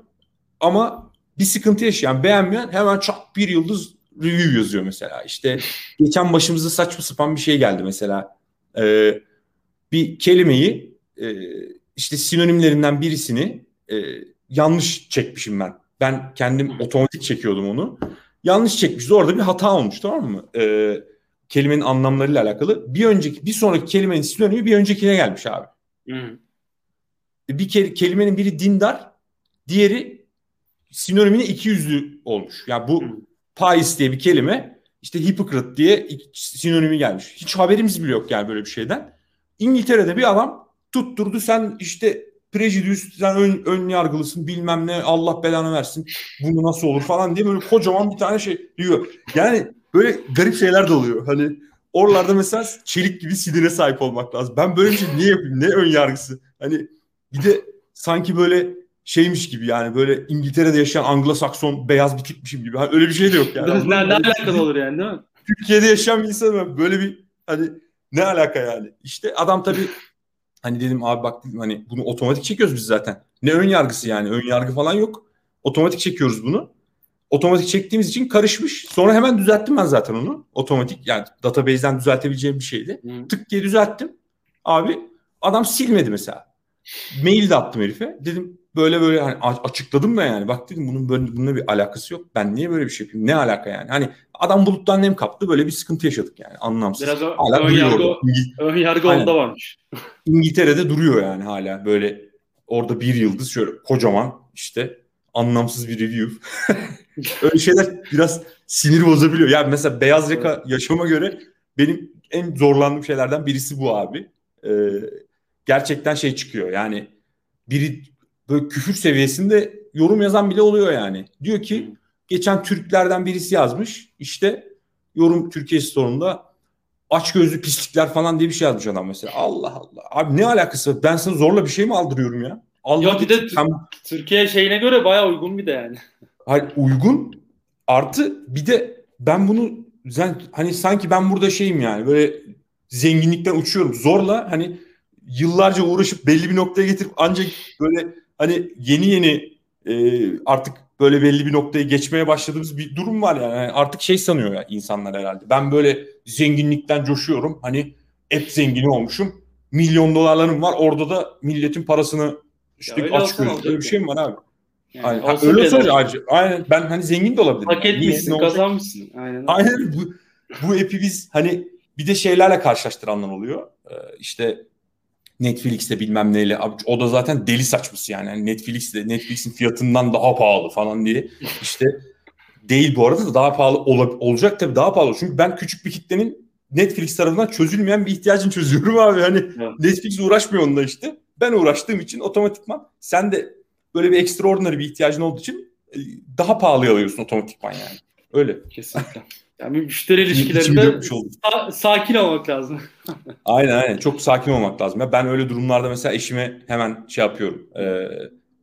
Ama bir sıkıntı yaşayan beğenmeyen hemen çok bir yıldız review yazıyor mesela. İşte geçen başımıza saçma sapan bir şey geldi mesela. E, bir kelimeyi e, işte sinonimlerinden birisini e, yanlış çekmişim ben. Ben kendim otomatik çekiyordum onu. Yanlış çekmişiz. Orada bir hata olmuş tamam mı? E, kelimenin anlamlarıyla alakalı. Bir önceki bir sonraki kelimenin sinonimi bir öncekine gelmiş abi. Hı. Bir ke- kelimenin biri dindar, diğeri sinonimine iki yüzlü olmuş. Yani bu Hı. pais diye bir kelime işte hypocrite diye sinonimi gelmiş. Hiç haberimiz bile yok yani böyle bir şeyden. İngiltere'de bir adam tutturdu sen işte prejudüs sen ön, ön yargılısın bilmem ne Allah belanı versin bunu nasıl olur falan diye böyle kocaman bir tane şey diyor. Yani böyle garip şeyler de oluyor. Hani oralarda mesela çelik gibi sinire sahip olmak lazım. Ben böyle bir şey niye yapayım? Ne ön yargısı? Hani bir de sanki böyle şeymiş gibi yani böyle İngiltere'de yaşayan Anglo-Sakson beyaz bir tipmişim gibi. Hani öyle bir şey de yok yani. ne, ne alakalı olur yani değil mi? Türkiye'de yaşayan bir insanım böyle bir hani ne alaka yani. İşte adam tabii hani dedim abi bak dedim hani bunu otomatik çekiyoruz biz zaten. Ne ön yargısı yani ön yargı falan yok. Otomatik çekiyoruz bunu. Otomatik çektiğimiz için karışmış. Sonra hemen düzelttim ben zaten onu. Otomatik yani database'den düzeltebileceğim bir şeydi. Hmm. Tık diye düzelttim. Abi adam silmedi mesela. Mail de attım herife. Dedim böyle böyle hani açıkladım da yani. Bak dedim bunun böyle bununla bir alakası yok. Ben niye böyle bir şey yapayım? Ne alaka yani? Hani adam buluttan nem kaptı. Böyle bir sıkıntı yaşadık yani. Anlamsız. Biraz hala ön yargı, ön yargı onda varmış. İngiltere'de duruyor yani hala böyle orada bir yıldız şöyle kocaman işte anlamsız bir review. Öyle şeyler biraz sinir bozabiliyor. Yani mesela beyaz yaka yaşama göre benim en zorlandığım şeylerden birisi bu abi. Ee, gerçekten şey çıkıyor yani biri böyle küfür seviyesinde yorum yazan bile oluyor yani. Diyor ki geçen Türklerden birisi yazmış işte yorum Türkiye sorununda aç gözlü pislikler falan diye bir şey yazmış adam mesela. Allah Allah. Abi ne alakası? Ben sana zorla bir şey mi aldırıyorum ya? Allah ya bir de sen... Türkiye şeyine göre baya uygun bir de yani. Hayır uygun artı bir de ben bunu hani sanki ben burada şeyim yani böyle zenginlikten uçuyorum. Zorla hani yıllarca uğraşıp belli bir noktaya getirip ancak böyle hani yeni yeni e, artık böyle belli bir noktaya geçmeye başladığımız bir durum var yani. yani artık şey sanıyor ya insanlar herhalde. Ben böyle zenginlikten coşuyorum. Hani hep zengini olmuşum. Milyon dolarlarım var. Orada da milletin parasını ya aç gözlü. Öyle bir şey mi var abi? Yani aynen. Ha, öyle olsa ayrıca. Aynen. Ben hani zengin de olabilirim. Hak etmişsin, kazanmışsın. Aynen. Aynen. Bu, bu epi biz hani bir de şeylerle karşılaştıranlar oluyor. Ee, işte Netflix'te bilmem neyle. Abi, o da zaten deli saçması yani. yani Netflix'te Netflix'in fiyatından daha pahalı falan diye. İşte değil bu arada da daha pahalı ol, olacak tabii daha pahalı. Çünkü ben küçük bir kitlenin Netflix tarafından çözülmeyen bir ihtiyacını çözüyorum abi. Hani evet. Netflix uğraşmıyor onunla işte. Ben uğraştığım için otomatikman sen de böyle bir extraordinary bir ihtiyacın olduğu için e, daha pahalı alıyorsun otomatikman yani. Öyle. Kesinlikle. Yani müşteri ilişkilerinde sa- sakin olmak lazım. aynen aynen. Çok sakin olmak lazım. Ya ben öyle durumlarda mesela eşime hemen şey yapıyorum. Ee,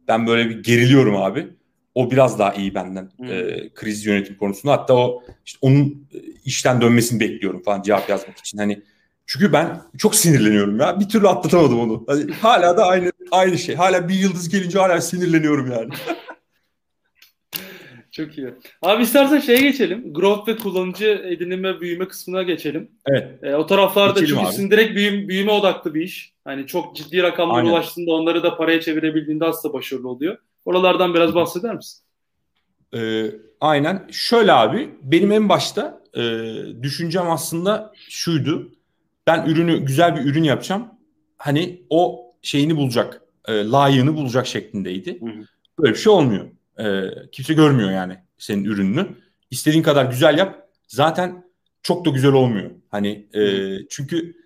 ben böyle bir geriliyorum abi. O biraz daha iyi benden hmm. e, kriz yönetim konusunda. Hatta o işte onun e, işten dönmesini bekliyorum falan cevap yazmak için. Hani çünkü ben çok sinirleniyorum ya. Bir türlü atlatamadım onu. Hani hala da aynı aynı şey. Hala bir yıldız gelince hala sinirleniyorum yani. Çok iyi. Abi istersen şeye geçelim. Growth ve kullanıcı edinim ve büyüme kısmına geçelim. Evet. E, o taraflarda geçelim çünkü sizin direkt büyüm, büyüme odaklı bir iş. Hani çok ciddi rakamlara Aynen. ulaştığında onları da paraya çevirebildiğinde aslında başarılı oluyor. Oralardan biraz bahseder misin? Ee, aynen. Şöyle abi benim en başta e, düşüncem aslında şuydu. Ben ürünü güzel bir ürün yapacağım. Hani o şeyini bulacak, e, layığını bulacak şeklindeydi. Hı hı. Böyle bir şey olmuyor. E, kimse görmüyor yani senin ürününü. İstediğin kadar güzel yap. Zaten çok da güzel olmuyor. Hani e, çünkü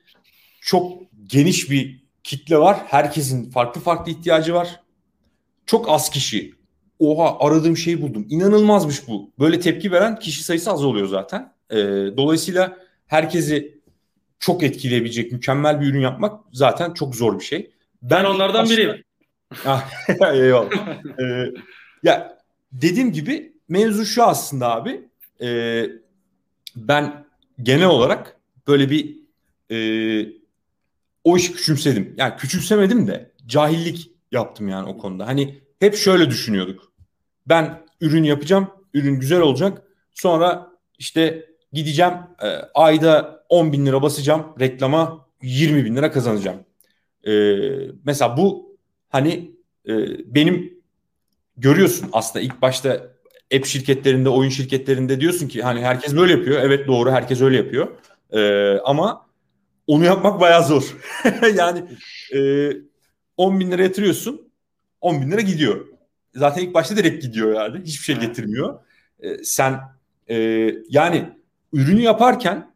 çok geniş bir kitle var. Herkesin farklı farklı ihtiyacı var. Çok az kişi. Oha aradığım şeyi buldum. İnanılmazmış bu. Böyle tepki veren kişi sayısı az oluyor zaten. E, dolayısıyla herkesi çok etkileyebilecek mükemmel bir ürün yapmak zaten çok zor bir şey. Ben onlardan başta... biriyim. Ah, eyvallah. ee, ya dediğim gibi mevzu şu aslında abi. E, ben genel olarak böyle bir e, o işi küçümsedim. Yani küçümsemedim de cahillik yaptım yani o konuda. Hani hep şöyle düşünüyorduk. Ben ürün yapacağım, ürün güzel olacak. Sonra işte gideceğim e, ayda 10 bin lira basacağım reklama 20 bin lira kazanacağım. E, mesela bu hani e, benim görüyorsun aslında ilk başta app şirketlerinde, oyun şirketlerinde diyorsun ki hani herkes böyle yapıyor. Evet doğru herkes öyle yapıyor. Ee, ama onu yapmak bayağı zor. yani e, 10 bin lira yatırıyorsun 10 bin lira gidiyor. Zaten ilk başta direkt gidiyor yani. Hiçbir şey getirmiyor. Ee, sen e, yani ürünü yaparken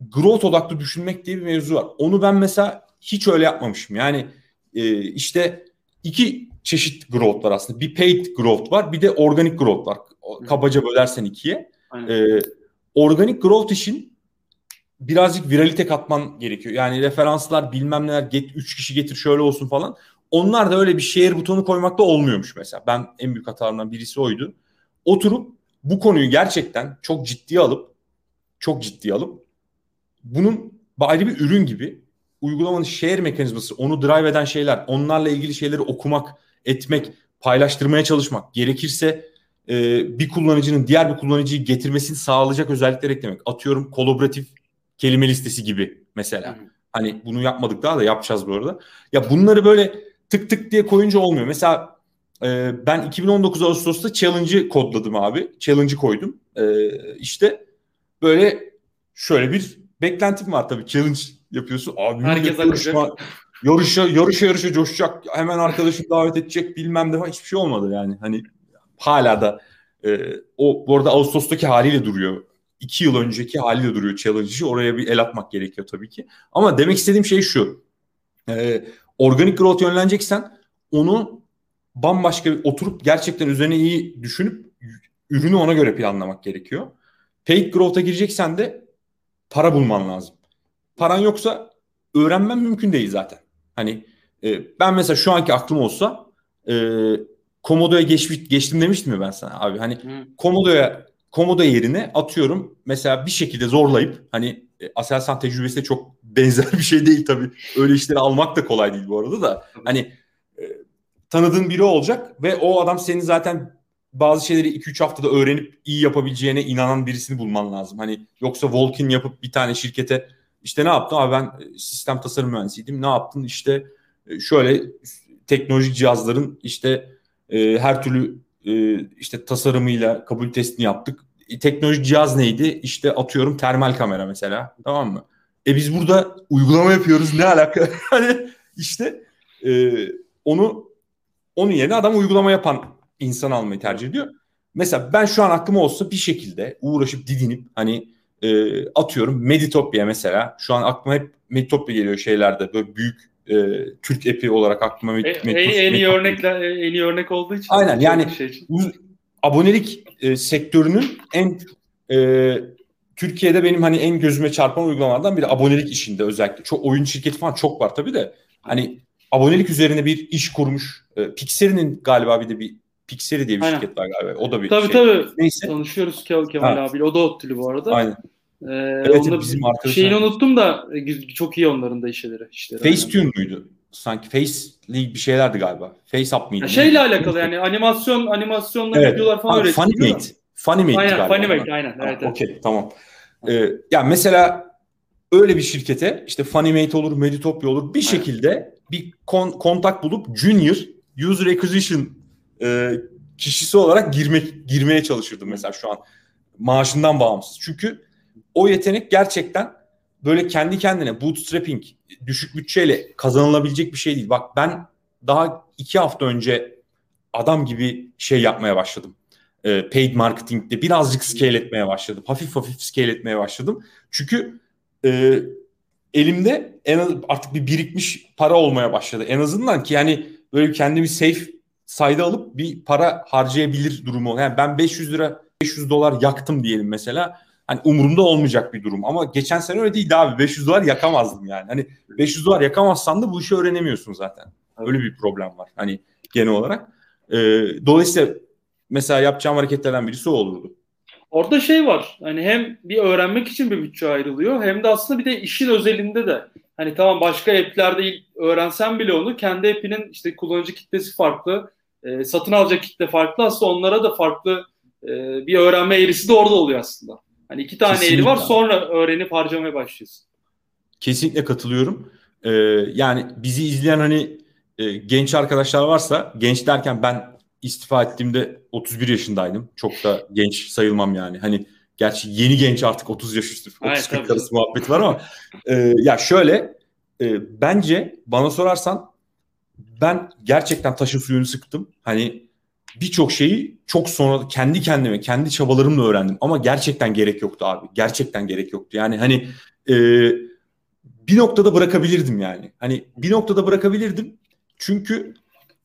growth odaklı düşünmek diye bir mevzu var. Onu ben mesela hiç öyle yapmamışım. Yani e, işte iki çeşit growth var aslında. Bir paid growth var, bir de organic growth var. Kabaca bölersen ikiye. Ee, organic growth için birazcık viralite katman gerekiyor. Yani referanslar bilmem neler get 3 kişi getir şöyle olsun falan. onlar da öyle bir share butonu koymakta olmuyormuş mesela. Ben en büyük hatalarımdan birisi oydu. Oturup bu konuyu gerçekten çok ciddiye alıp çok ciddiye alıp bunun ayrı bir ürün gibi uygulamanın share mekanizması, onu drive eden şeyler, onlarla ilgili şeyleri okumak, etmek, paylaştırmaya çalışmak, gerekirse e, bir kullanıcının diğer bir kullanıcıyı getirmesini sağlayacak özellikler eklemek. Atıyorum kolaboratif kelime listesi gibi mesela. Hani bunu yapmadık daha da yapacağız bu arada. Ya bunları böyle tık tık diye koyunca olmuyor. Mesela e, ben 2019 Ağustos'ta challenge'ı kodladım abi. Challenge'ı koydum. E, işte böyle şöyle bir beklentim var tabii. Challenge yapıyorsun. Abi Herkes akacak. Yarışa, yarışa yarışa coşacak. Hemen arkadaşını davet edecek bilmem ne hiçbir şey olmadı yani. Hani hala da e, o bu arada Ağustos'taki haliyle duruyor. İki yıl önceki haliyle duruyor challenge'ı. Oraya bir el atmak gerekiyor tabii ki. Ama demek istediğim şey şu. E, organik growth yönleneceksen onu bambaşka bir oturup gerçekten üzerine iyi düşünüp ürünü ona göre planlamak gerekiyor. Paid growth'a gireceksen de para bulman lazım. Paran yoksa öğrenmen mümkün değil zaten. Hani e, ben mesela şu anki aklım olsa e, Komodo'ya geçmiş, geçtim demiştim mi ben sana abi? Hani Komodo'ya Komodo yerine atıyorum mesela bir şekilde zorlayıp hani e, Aselsan tecrübesi de çok benzer bir şey değil tabii. Öyle işleri almak da kolay değil bu arada da. Hani e, tanıdığın biri olacak ve o adam senin zaten bazı şeyleri 2-3 haftada öğrenip iyi yapabileceğine inanan birisini bulman lazım. Hani yoksa Volkin yapıp bir tane şirkete işte ne yaptın? Abi ben e, sistem tasarım mühendisiydim. Ne yaptın? İşte e, şöyle teknolojik cihazların işte e, her türlü e, işte tasarımıyla kabul testini yaptık. E, teknolojik cihaz neydi? İşte atıyorum termal kamera mesela. Tamam mı? E biz burada uygulama yapıyoruz. Ne alaka? hani işte e, onu onun yerine adam uygulama yapan insan almayı tercih ediyor. Mesela ben şu an aklıma olsa bir şekilde uğraşıp didinip hani e, atıyorum Meditopya mesela. Şu an aklıma hep Meditopya geliyor şeylerde. Böyle büyük e, Türk epi olarak aklıma Med- e, Meditopya. En, en iyi örnekler en iyi örnek olduğu için. Aynen yani şey bu abonelik e, sektörünün en e, Türkiye'de benim hani en gözüme çarpan uygulamalardan biri abonelik işinde özellikle. Çok oyun şirketi falan çok var tabii de. Hani abonelik üzerine bir iş kurmuş. E, Pixar'ın galiba bir de bir Pixeri diye bir Aynen. şirket var galiba. O da bir tabii, şey. Tabii Neyse. Tanışıyoruz Kemal, Kemal abiyle. O da ODTÜ'lü bu arada. Aynen. Ee, evet bizim arkadaşlar. Şeyini unuttum da e, çok iyi onların da işleri. işleri Facetune yani. muydu? Sanki Face'li bir şeylerdi galiba. Face Up mıydı? Ya şeyle alakalı yani animasyon animasyonla evet. videolar falan öğretiliyor. Funimate. Funimate aynen, galiba. Funimate aynen. Evet, evet. Okey tamam. Ee, ya mesela öyle bir şirkete işte Funimate olur, Meditopya olur bir aynen. şekilde bir kon- kontak bulup junior user acquisition e, kişisi olarak girmek girmeye çalışırdım mesela şu an maaşından bağımsız. Çünkü o yetenek gerçekten böyle kendi kendine bootstrapping düşük bütçeyle kazanılabilecek bir şey değil. Bak ben daha iki hafta önce adam gibi şey yapmaya başladım. E, paid marketing'de birazcık scale etmeye başladım. Hafif hafif scale etmeye başladım. Çünkü e, elimde en az, artık bir birikmiş para olmaya başladı. En azından ki yani böyle kendimi safe sayda alıp bir para harcayabilir durumu. Yani ben 500 lira 500 dolar yaktım diyelim mesela. Hani umurumda olmayacak bir durum. Ama geçen sene öyle değildi abi. 500 dolar yakamazdım yani. Hani 500 dolar yakamazsan da bu işi öğrenemiyorsun zaten. Öyle bir problem var. Hani genel olarak. Ee, dolayısıyla mesela yapacağım hareketlerden birisi o olurdu. Orada şey var. Hani hem bir öğrenmek için bir bütçe ayrılıyor hem de aslında bir de işin özelinde de hani tamam başka app'lerde öğrensen bile onu kendi app'inin işte kullanıcı kitlesi farklı, e, satın alacak kitle farklı aslında onlara da farklı e, bir öğrenme eğrisi de orada oluyor aslında. Hani iki tane Kesinlikle. eğri var sonra öğrenip harcamaya başlıyorsun. Kesinlikle katılıyorum. Ee, yani bizi izleyen hani e, genç arkadaşlar varsa genç derken ben istifa ettiğimde 31 yaşındaydım. Çok da genç sayılmam yani. Hani gerçi yeni genç artık 30 yaş üstü. 30-40 arası muhabbet var ama e, ya şöyle e, bence bana sorarsan ben gerçekten taşın suyunu sıktım. Hani birçok şeyi çok sonra kendi kendime, kendi çabalarımla öğrendim. Ama gerçekten gerek yoktu abi. Gerçekten gerek yoktu. Yani hani e, bir noktada bırakabilirdim yani. Hani bir noktada bırakabilirdim. Çünkü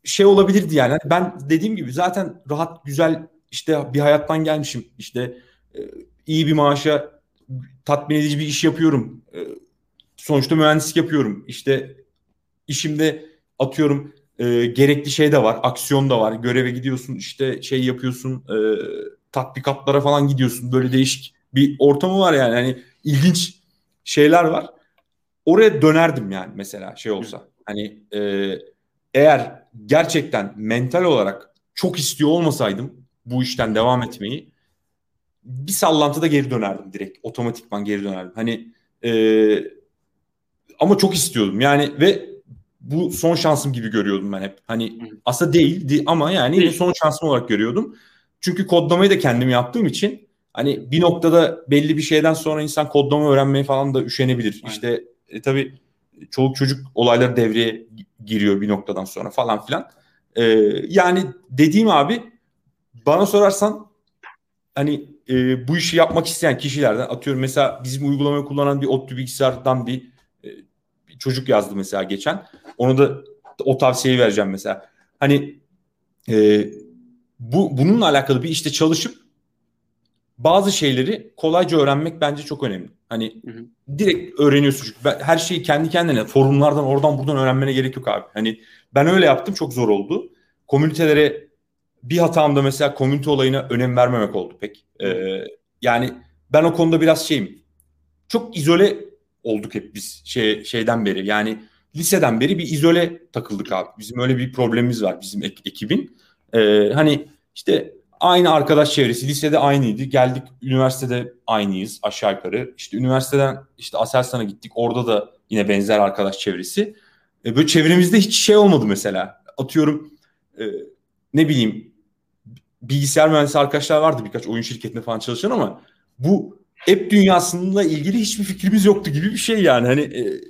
şey olabilirdi yani. Hani ben dediğim gibi zaten rahat, güzel işte bir hayattan gelmişim. İşte e, iyi bir maaşa tatmin edici bir iş yapıyorum. E, sonuçta mühendislik yapıyorum. İşte işimde atıyorum e, gerekli şey de var. Aksiyon da var. Göreve gidiyorsun işte şey yapıyorsun e, tatbikatlara falan gidiyorsun. Böyle değişik bir ortamı var yani. Hani ilginç şeyler var. Oraya dönerdim yani mesela şey olsa. Hani e, eğer gerçekten mental olarak çok istiyor olmasaydım bu işten devam etmeyi bir sallantıda geri dönerdim direkt. Otomatikman geri dönerdim. Hani e, ama çok istiyordum yani ve bu son şansım gibi görüyordum ben hep. Hani aslında değildi ama yani değil. son şansım olarak görüyordum. Çünkü kodlamayı da kendim yaptığım için hani bir noktada belli bir şeyden sonra insan kodlama öğrenmeye falan da üşenebilir. Aynen. İşte e, tabii çoluk çocuk olaylar devreye giriyor bir noktadan sonra falan filan. Ee, yani dediğim abi bana sorarsan hani e, bu işi yapmak isteyen kişilerden atıyorum mesela bizim uygulamayı kullanan bir ODTÜ bilgisayardan bir çocuk yazdı mesela geçen. Onu da o tavsiyeyi vereceğim mesela. Hani e, bu bununla alakalı bir işte çalışıp bazı şeyleri kolayca öğrenmek bence çok önemli. Hani hı hı. direkt öğreniyorsun çünkü her şeyi kendi kendine forumlardan oradan buradan öğrenmene gerek yok abi. Hani ben öyle yaptım çok zor oldu. Komünitelere bir hatamda mesela komünite olayına önem vermemek oldu pek. Ee, yani ben o konuda biraz şeyim. Çok izole olduk hep biz şey, şeyden beri. Yani liseden beri bir izole takıldık abi. Bizim öyle bir problemimiz var bizim ek, ekibin. Ee, hani işte aynı arkadaş çevresi lisede aynıydı. Geldik üniversitede aynıyız aşağı yukarı. İşte üniversiteden işte Aselsan'a gittik. Orada da yine benzer arkadaş çevresi. Ee, böyle çevremizde hiç şey olmadı mesela. Atıyorum e, ne bileyim bilgisayar mühendisi arkadaşlar vardı birkaç oyun şirketinde falan çalışan ama bu app dünyasıyla ilgili hiçbir fikrimiz yoktu gibi bir şey yani. Hani e,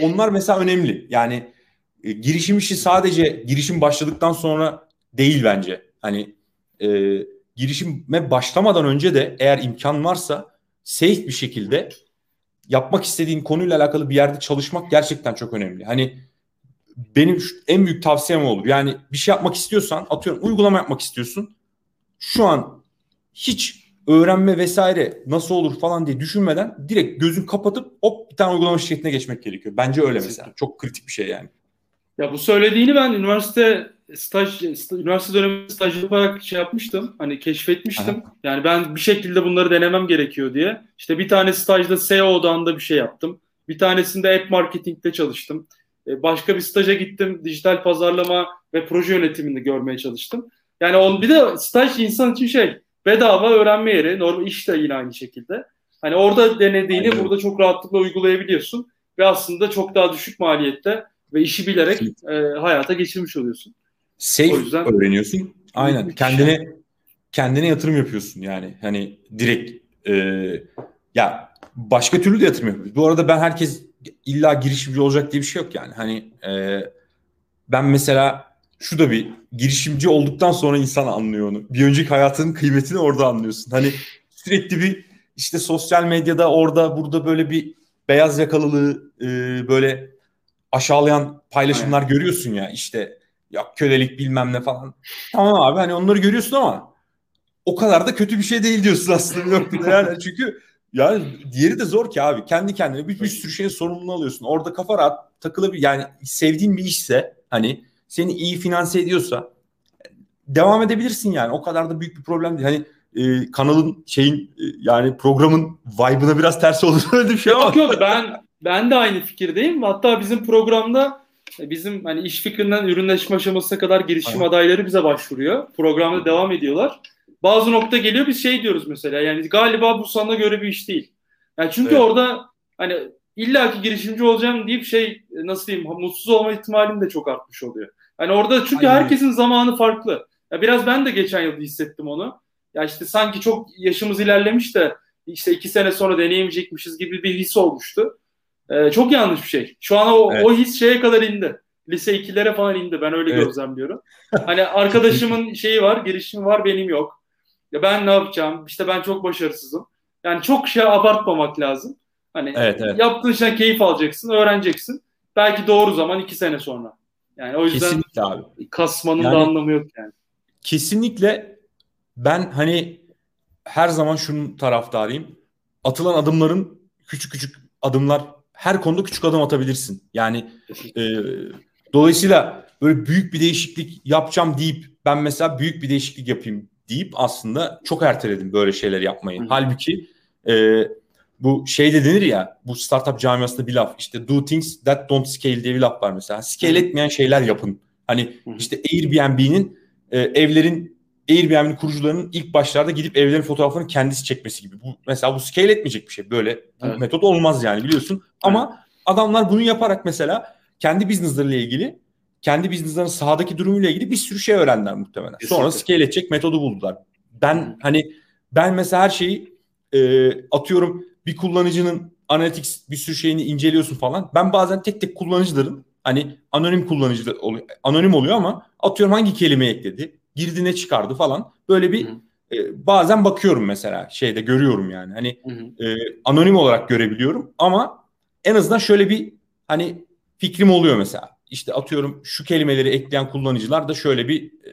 onlar mesela önemli. Yani e, girişim işi sadece girişim başladıktan sonra değil bence. Hani e, girişime başlamadan önce de eğer imkan varsa safe bir şekilde yapmak istediğin konuyla alakalı bir yerde çalışmak gerçekten çok önemli. Hani benim en büyük tavsiyem olur. Yani bir şey yapmak istiyorsan atıyorum uygulama yapmak istiyorsun. Şu an hiç öğrenme vesaire nasıl olur falan diye düşünmeden direkt gözün kapatıp hop bir tane uygulama şirketine geçmek gerekiyor. Bence öyle mesela. Çok kritik bir şey yani. Ya bu söylediğini ben üniversite staj, üniversite dönemi staj yaparak şey yapmıştım. Hani keşfetmiştim. Aha. Yani ben bir şekilde bunları denemem gerekiyor diye. İşte bir tane stajda SEO odağında bir şey yaptım. Bir tanesinde app marketing'de çalıştım. E, başka bir staja gittim. Dijital pazarlama ve proje yönetimini görmeye çalıştım. Yani on, bir de staj insan için şey bedava öğrenme yeri. Normal iş de yine aynı şekilde. Hani orada denediğini Aynen. burada çok rahatlıkla uygulayabiliyorsun. Ve aslında çok daha düşük maliyette ve işi bilerek e, hayata geçirmiş oluyorsun. Safe o yüzden, öğreniyorsun. Aynen. Kendine kendine yatırım yapıyorsun yani. Hani direkt e, ya başka türlü de yatırım yapıyorsun. Bu arada ben herkes illa girişimci olacak diye bir şey yok yani. Hani e, ben mesela şu da bir girişimci olduktan sonra insan anlıyor onu. Bir önceki hayatının kıymetini orada anlıyorsun. Hani sürekli bir işte sosyal medyada orada burada böyle bir beyaz yakalılığı e, böyle aşağılayan paylaşımlar Aynen. görüyorsun ya işte ya kölelik bilmem ne falan. Tamam abi hani onları görüyorsun ama o kadar da kötü bir şey değil diyorsun aslında bir noktada yani çünkü yani diğeri de zor ki abi kendi kendine bir, bir sürü şeyin sorumluluğunu alıyorsun. Orada kafa rahat takılabilir yani sevdiğin bir işse hani seni iyi finanse ediyorsa devam edebilirsin yani o kadar da büyük bir problem değil. Hani e, kanalın şeyin e, yani programın vibe'ına biraz ters olur öyle bir şey ama. Yok yok ben ben de aynı fikirdeyim. Hatta bizim programda e, bizim hani iş fikrinden ürünleşme aşamasına kadar girişim Aynen. adayları bize başvuruyor. Programda devam ediyorlar. Bazı nokta geliyor biz şey diyoruz mesela yani galiba bu sana göre bir iş değil. Yani çünkü evet. orada hani illaki girişimci olacağım deyip şey e, nasıl diyeyim mutsuz olma ihtimalim de çok artmış oluyor. Yani orada çünkü Aynen. herkesin zamanı farklı. Ya biraz ben de geçen yıl hissettim onu. Ya işte sanki çok yaşımız ilerlemiş de işte iki sene sonra deneyemeyecekmişiz gibi bir his olmuştu. Ee, çok yanlış bir şey. Şu an o, evet. o his şeye kadar indi. Lise 2'lere falan indi. Ben öyle evet. gözlemliyorum. Hani arkadaşımın şeyi var, girişimi var, benim yok. Ya ben ne yapacağım? İşte ben çok başarısızım. Yani çok şey abartmamak lazım. Hani evet, evet. yaptığın şeyden keyif alacaksın, öğreneceksin. Belki doğru zaman iki sene sonra. Yani o yüzden kesinlikle abi. kasmanın yani, da anlamı yok yani. Kesinlikle ben hani her zaman şunun taraftarıyım. Atılan adımların küçük küçük adımlar her konuda küçük adım atabilirsin. Yani e, dolayısıyla böyle büyük bir değişiklik yapacağım deyip ben mesela büyük bir değişiklik yapayım deyip aslında çok erteledim böyle şeyler yapmayı. Hı. Halbuki e, bu şey de denir ya bu startup camiasında bir laf işte do things that don't scale diye bir laf var mesela. Scale etmeyen şeyler yapın. Hani işte Airbnb'nin e, evlerin Airbnb'nin kurucularının ilk başlarda gidip evlerin fotoğraflarını kendisi çekmesi gibi. Bu mesela bu scale etmeyecek bir şey. Böyle evet. metot olmaz yani biliyorsun. Ama evet. adamlar bunu yaparak mesela kendi business'larıyla ilgili kendi business'ların sahadaki durumuyla ilgili bir sürü şey öğrendiler muhtemelen. Kesinlikle. Sonra scale edecek metodu buldular. Ben hani ben mesela her şeyi e, atıyorum bir kullanıcının analytics bir sürü şeyini inceliyorsun falan. Ben bazen tek tek kullanıcıların hani anonim kullanıcı oluyor, anonim oluyor ama atıyorum hangi kelime ekledi, girdi ne çıkardı falan. Böyle bir e, bazen bakıyorum mesela şeyde görüyorum yani. Hani e, anonim olarak görebiliyorum ama en azından şöyle bir hani fikrim oluyor mesela. İşte atıyorum şu kelimeleri ekleyen kullanıcılar da şöyle bir e,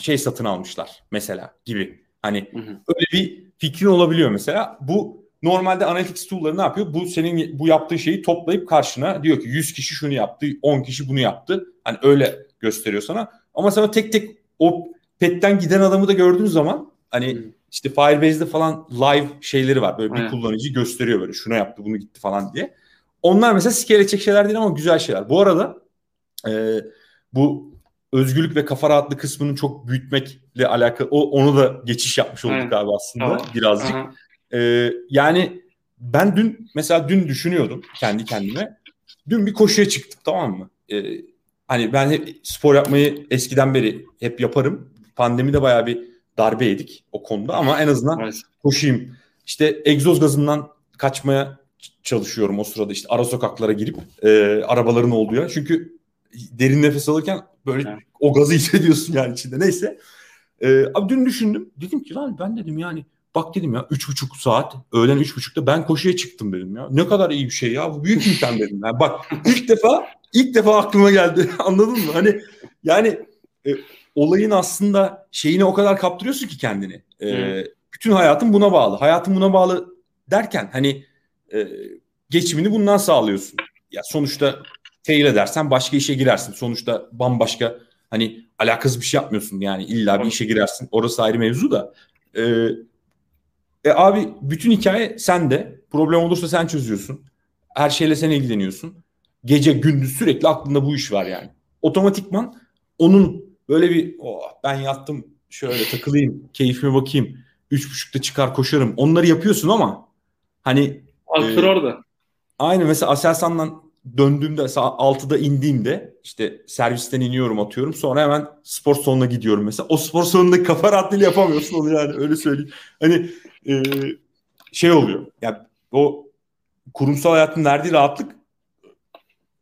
şey satın almışlar mesela gibi. Hani hı hı. öyle bir fikrin olabiliyor mesela. Bu normalde analytics tool'ları ne yapıyor? Bu senin bu yaptığı şeyi toplayıp karşına diyor ki 100 kişi şunu yaptı, 10 kişi bunu yaptı. Hani öyle gösteriyor sana. Ama sana tek tek o petten giden adamı da gördüğün zaman hani hmm. işte Firebase'de falan live şeyleri var. Böyle bir hmm. kullanıcı gösteriyor böyle şunu yaptı, bunu gitti falan diye. Onlar mesela scale edecek şeyler değil ama güzel şeyler. Bu arada e, bu özgürlük ve kafa rahatlığı kısmını çok büyütmekle alakalı o onu da geçiş yapmış olduk evet. abi aslında tamam. birazcık. Aha. Ee, yani ben dün mesela dün düşünüyordum kendi kendime. Dün bir koşuya çıktık tamam mı? Ee, hani ben hep spor yapmayı eskiden beri hep yaparım. Pandemide bayağı bir darbe yedik o konuda ama en azından evet. koşayım. İşte egzoz gazından kaçmaya çalışıyorum o sırada işte ara sokaklara girip e, arabaların olduğu yer. Çünkü derin nefes alırken böyle evet. o gazı hissediyorsun yani içinde. Neyse. E, abi dün düşündüm. Dedim ki lan ben dedim yani Bak dedim ya üç buçuk saat öğlen üç buçukta ben koşuya çıktım dedim ya. Ne kadar iyi bir şey ya bu büyük imkan dedim. Yani bak ilk defa ilk defa aklıma geldi anladın mı? Hani yani e, olayın aslında şeyini o kadar kaptırıyorsun ki kendini. E, bütün hayatın buna bağlı. Hayatın buna bağlı derken hani e, geçimini bundan sağlıyorsun. Ya sonuçta fail edersen başka işe girersin. Sonuçta bambaşka hani alakasız bir şey yapmıyorsun yani illa bir işe girersin. Orası ayrı mevzu da. E, e abi bütün hikaye sende. Problem olursa sen çözüyorsun. Her şeyle sen ilgileniyorsun. Gece gündüz sürekli aklında bu iş var yani. Otomatikman onun böyle bir oh, ben yattım şöyle takılayım keyfime bakayım. Üç buçukta çıkar koşarım. Onları yapıyorsun ama hani Aktör e, orada. Aynı mesela Aselsan'dan döndüğümde saat 6'da indiğimde işte servisten iniyorum atıyorum. Sonra hemen spor salonuna gidiyorum mesela. O spor salonunda kafa rahatlığıyla yapamıyorsun onu yani öyle söyleyeyim. Hani e, şey oluyor. Yani o kurumsal hayatın verdiği rahatlık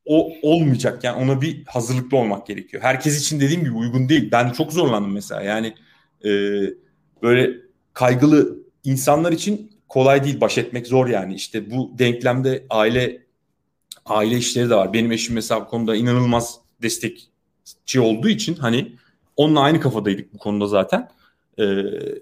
o olmayacak. Yani ona bir hazırlıklı olmak gerekiyor. Herkes için dediğim gibi uygun değil. Ben çok zorlandım mesela. Yani e, böyle kaygılı insanlar için kolay değil. Baş etmek zor yani. İşte bu denklemde aile aile işleri de var. Benim eşim mesela bu konuda inanılmaz destekçi olduğu için hani onunla aynı kafadaydık bu konuda zaten. E,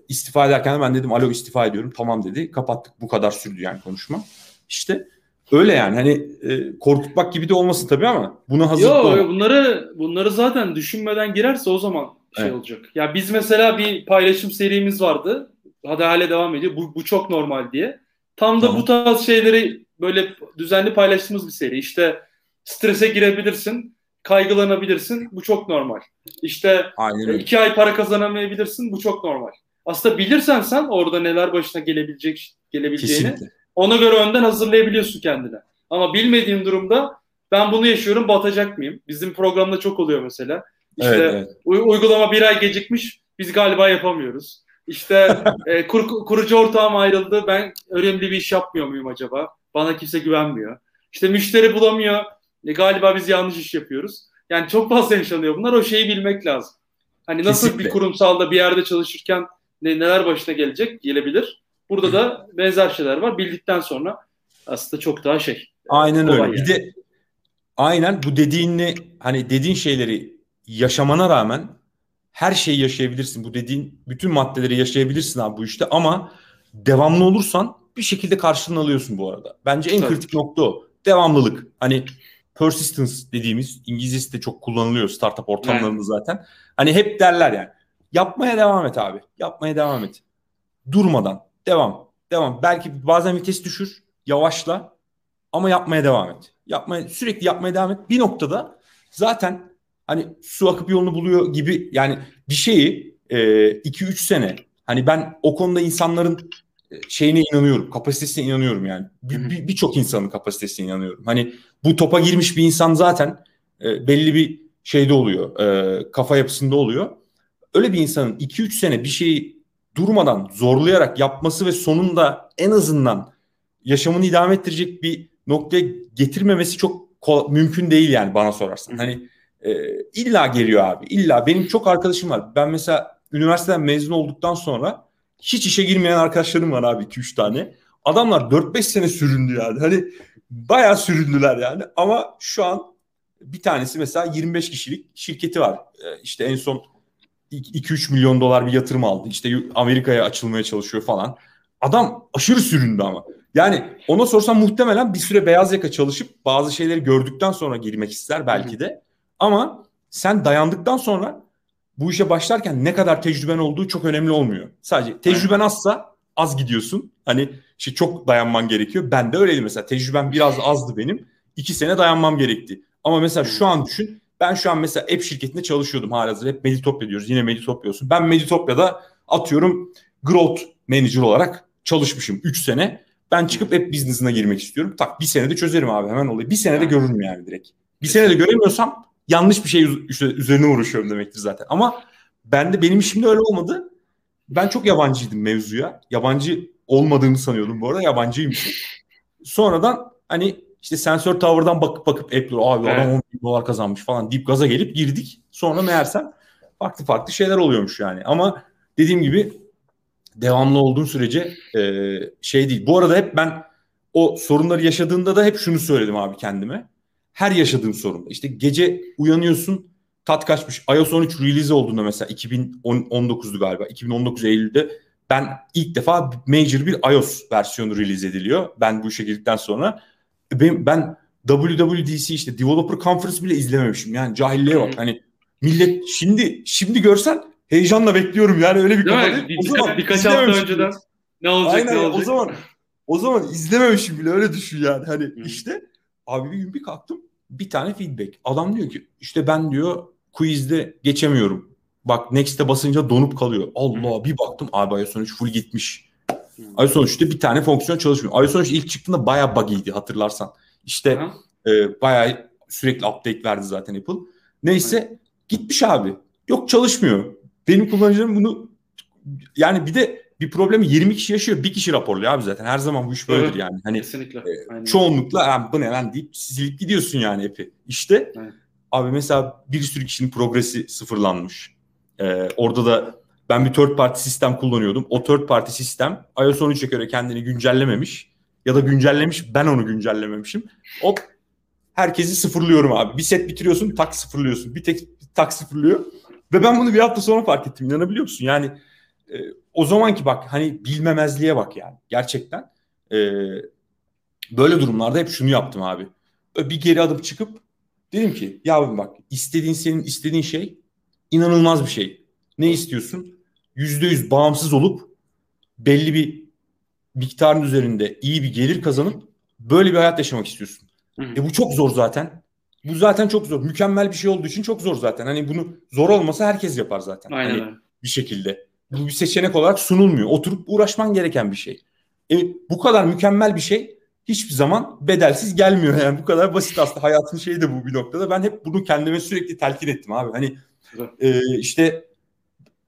istifa ederken ben dedim alo istifa ediyorum. Tamam dedi. Kapattık. Bu kadar sürdü yani konuşma. İşte öyle yani hani e, korkutmak gibi de olmasın tabii ama buna hazırlıklı Yok bunları bunları zaten düşünmeden girerse o zaman şey evet. olacak. Ya biz mesela bir paylaşım serimiz vardı. Hadi hale devam ediyor. Bu, bu çok normal diye. Tam da tamam. bu tarz şeyleri böyle düzenli paylaştığımız bir seri. İşte strese girebilirsin kaygılanabilirsin. Bu çok normal. İşte Aynen. iki ay para kazanamayabilirsin. Bu çok normal. Aslında bilirsen sen orada neler başına gelebilecek gelebileceğini Kesinlikle. ona göre önden hazırlayabiliyorsun kendine. Ama bilmediğin durumda ben bunu yaşıyorum batacak mıyım? Bizim programda çok oluyor mesela. İşte evet, evet. uygulama bir ay gecikmiş biz galiba yapamıyoruz. İşte e, kur, kurucu ortağım ayrıldı ben önemli bir iş yapmıyor muyum acaba? Bana kimse güvenmiyor. İşte müşteri bulamıyor e, galiba biz yanlış iş yapıyoruz. Yani çok fazla yaşanıyor bunlar. O şeyi bilmek lazım. Hani nasıl Kesinlikle. bir kurumsalda bir yerde çalışırken ne, neler başına gelecek, gelebilir. Burada da benzer şeyler var. Bildikten sonra aslında çok daha şey. Aynen öyle. Yani. Bir de aynen bu dediğini hani dediğin şeyleri yaşamana rağmen her şeyi yaşayabilirsin. Bu dediğin bütün maddeleri yaşayabilirsin abi bu işte ama devamlı olursan bir şekilde karşılığını alıyorsun bu arada. Bence en Tabii. kritik nokta o. Devamlılık. Hani persistence dediğimiz İngilizcesi de çok kullanılıyor startup ortamlarında evet. zaten. Hani hep derler yani. Yapmaya devam et abi. Yapmaya devam et. Durmadan. Devam. Devam. Belki bazen vites düşür. Yavaşla. Ama yapmaya devam et. Yapmaya, sürekli yapmaya devam et. Bir noktada zaten hani su akıp yolunu buluyor gibi yani bir şeyi 2-3 e, sene hani ben o konuda insanların şeyine inanıyorum. Kapasitesine inanıyorum yani. Birçok bir, bir insanın kapasitesine inanıyorum. Hani bu topa girmiş bir insan zaten e, belli bir şeyde oluyor. E, kafa yapısında oluyor. Öyle bir insanın 2-3 sene bir şeyi durmadan zorlayarak yapması ve sonunda en azından yaşamını idame ettirecek bir noktaya getirmemesi çok mümkün değil yani bana sorarsan. Hani e, illa geliyor abi. İlla benim çok arkadaşım var. Ben mesela üniversiteden mezun olduktan sonra hiç işe girmeyen arkadaşlarım var abi 2-3 tane. Adamlar 4-5 sene süründü yani. Hani bayağı süründüler yani. Ama şu an bir tanesi mesela 25 kişilik şirketi var. Ee, işte en son 2-3 milyon dolar bir yatırım aldı. İşte Amerika'ya açılmaya çalışıyor falan. Adam aşırı süründü ama. Yani ona sorsam muhtemelen bir süre beyaz yaka çalışıp bazı şeyleri gördükten sonra girmek ister belki de. Ama sen dayandıktan sonra bu işe başlarken ne kadar tecrüben olduğu çok önemli olmuyor. Sadece tecrüben azsa az gidiyorsun. Hani işte çok dayanman gerekiyor. Ben de öyleydi mesela. Tecrübem biraz azdı benim. İki sene dayanmam gerekti. Ama mesela şu an düşün. Ben şu an mesela app şirketinde çalışıyordum halihazırda. Hep Meditopya diyoruz. Yine Meditopya'yorsun. Ben Meditopya'da atıyorum growth manager olarak çalışmışım 3 sene. Ben çıkıp app business'ına girmek istiyorum. Tak bir senede çözerim abi hemen olayı. Bir senede görürüm yani direkt. Bir senede göremiyorsam yanlış bir şey üzerine uğraşıyorum demektir zaten. Ama ben de benim işimde öyle olmadı. Ben çok yabancıydım mevzuya. Yabancı olmadığımı sanıyordum bu arada. Yabancıymışım. Sonradan hani işte sensör tower'dan bakıp bakıp Apple abi evet. adam 10 bin dolar kazanmış falan deyip gaza gelip girdik. Sonra meğersem farklı farklı şeyler oluyormuş yani. Ama dediğim gibi devamlı olduğun sürece e, şey değil. Bu arada hep ben o sorunları yaşadığında da hep şunu söyledim abi kendime her yaşadığım sorun. İşte gece uyanıyorsun tat kaçmış. iOS 13 release olduğunda mesela 2019'du galiba. 2019 Eylül'de ben ilk defa major bir iOS versiyonu release ediliyor. Ben bu işe girdikten sonra ben, ben WWDC işte Developer Conference bile izlememişim. Yani cahilliğe bak. Hani millet şimdi şimdi görsen heyecanla bekliyorum yani öyle bir kafa. Bir, o zaman birkaç hafta önceden ne olacak Aynen, ne olacak. O zaman o zaman izlememişim bile öyle düşün yani. Hani Hı. işte Abi bir gün bir kalktım bir tane feedback. Adam diyor ki işte ben diyor quizde geçemiyorum. Bak next'e basınca donup kalıyor. Allah bir baktım abi iOS 13 full gitmiş. Hmm. iOS 13'te bir tane fonksiyon çalışmıyor. iOS 13 ilk çıktığında bayağı bug'iydi hatırlarsan. İşte e, bayağı sürekli update verdi zaten Apple. Neyse Hı. gitmiş abi. Yok çalışmıyor. Benim kullanıcılarım bunu yani bir de bir problemi 20 kişi yaşıyor bir kişi raporluyor abi zaten. Her zaman bu iş böyledir evet, yani. Hani kesinlikle. E, çoğunlukla bu ne lan deyip silip gidiyorsun yani epi. İşte evet. abi mesela bir sürü kişinin progresi sıfırlanmış. Ee, orada da ben bir third party sistem kullanıyordum. O third party sistem iOS 13'e göre kendini güncellememiş ya da güncellemiş ben onu güncellememişim. Hop herkesi sıfırlıyorum abi. Bir set bitiriyorsun tak sıfırlıyorsun. Bir tek tak sıfırlıyor. Ve ben bunu bir hafta sonra fark ettim. İnanabiliyor musun? Yani e, o zamanki bak hani bilmemezliğe bak yani gerçekten. E, böyle durumlarda hep şunu yaptım abi. Bir geri adım çıkıp dedim ki ya bak istediğin senin istediğin şey inanılmaz bir şey. Ne istiyorsun? Yüzde yüz bağımsız olup belli bir miktarın üzerinde iyi bir gelir kazanıp böyle bir hayat yaşamak istiyorsun. Hı. E bu çok zor zaten. Bu zaten çok zor. Mükemmel bir şey olduğu için çok zor zaten. Hani bunu zor olmasa herkes yapar zaten. Aynen. Hani bir şekilde. Bu bir seçenek olarak sunulmuyor. Oturup uğraşman gereken bir şey. E, bu kadar mükemmel bir şey hiçbir zaman bedelsiz gelmiyor. Yani bu kadar basit aslında hayatın şeyi de bu bir noktada. Ben hep bunu kendime sürekli telkin ettim abi. Hani e, işte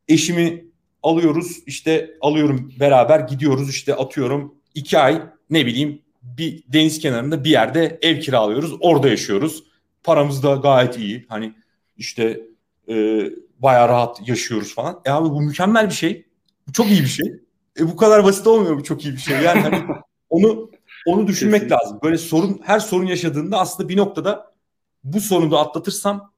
eşimi alıyoruz işte alıyorum beraber gidiyoruz işte atıyorum iki ay ne bileyim bir deniz kenarında bir yerde ev kiralıyoruz orada yaşıyoruz. Paramız da gayet iyi. Hani işte e, bayağı rahat yaşıyoruz falan. E abi bu mükemmel bir şey. Bu çok iyi bir şey. E bu kadar basit olmuyor bu çok iyi bir şey. Yani hani onu onu düşünmek Kesinlikle. lazım. Böyle sorun her sorun yaşadığında aslında bir noktada bu sorunu da atlatırsam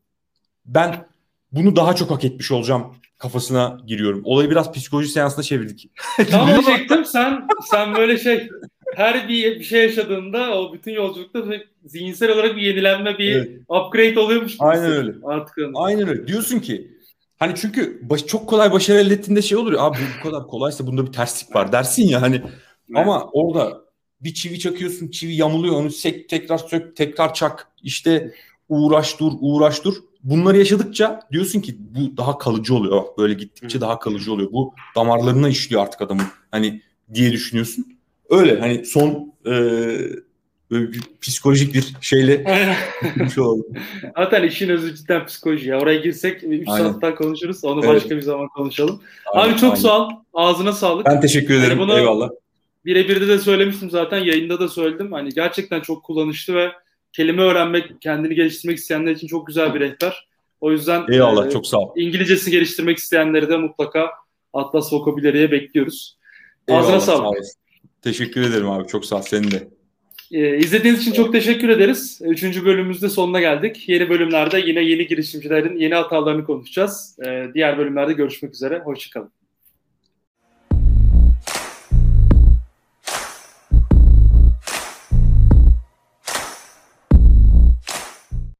ben bunu daha çok hak etmiş olacağım kafasına giriyorum. Olayı biraz psikoloji seansına çevirdik. Tam diyecektim sen sen böyle şey her bir, bir şey yaşadığında o bütün yolculukta zihinsel olarak bir yenilenme, bir evet. upgrade oluyormuş. Aynen öyle. Artık öyle. Aynen öyle. Diyorsun ki hani çünkü baş, çok kolay başarı elde ettiğinde şey olur ya abi bu kadar kolaysa bunda bir terslik var dersin ya hani evet. ama orada bir çivi çakıyorsun çivi yamuluyor onu sek, tekrar sök tekrar çak işte uğraş dur uğraş dur bunları yaşadıkça diyorsun ki bu daha kalıcı oluyor. Böyle gittikçe daha kalıcı oluyor. Bu damarlarına işliyor artık adamın. Hani diye düşünüyorsun. Öyle hani son e, böyle bir psikolojik bir şeyle gitmiş olalım. Zaten işin özü cidden psikoloji ya. Oraya girsek 3 saatten konuşuruz. Onu evet. başka bir zaman konuşalım. Aynen, Abi çok aynen. sağ ol. Ağzına sağlık. Ben teşekkür ederim. Yani Eyvallah. Birebir de söylemiştim zaten. Yayında da söyledim. Hani gerçekten çok kullanışlı ve kelime öğrenmek, kendini geliştirmek isteyenler için çok güzel bir rehber. O yüzden Eyvallah, e, çok sağ ol. İngilizcesini geliştirmek isteyenleri de mutlaka Atlas Vocabulary'e bekliyoruz. Eyvallah, Ağzına sağlık. Sağ teşekkür ederim abi. Çok sağ ol. Senin de. Ee, izlediğiniz için çok teşekkür ederiz. Üçüncü bölümümüzde sonuna geldik. Yeni bölümlerde yine yeni girişimcilerin yeni hatalarını konuşacağız. Ee, diğer bölümlerde görüşmek üzere. Hoşçakalın.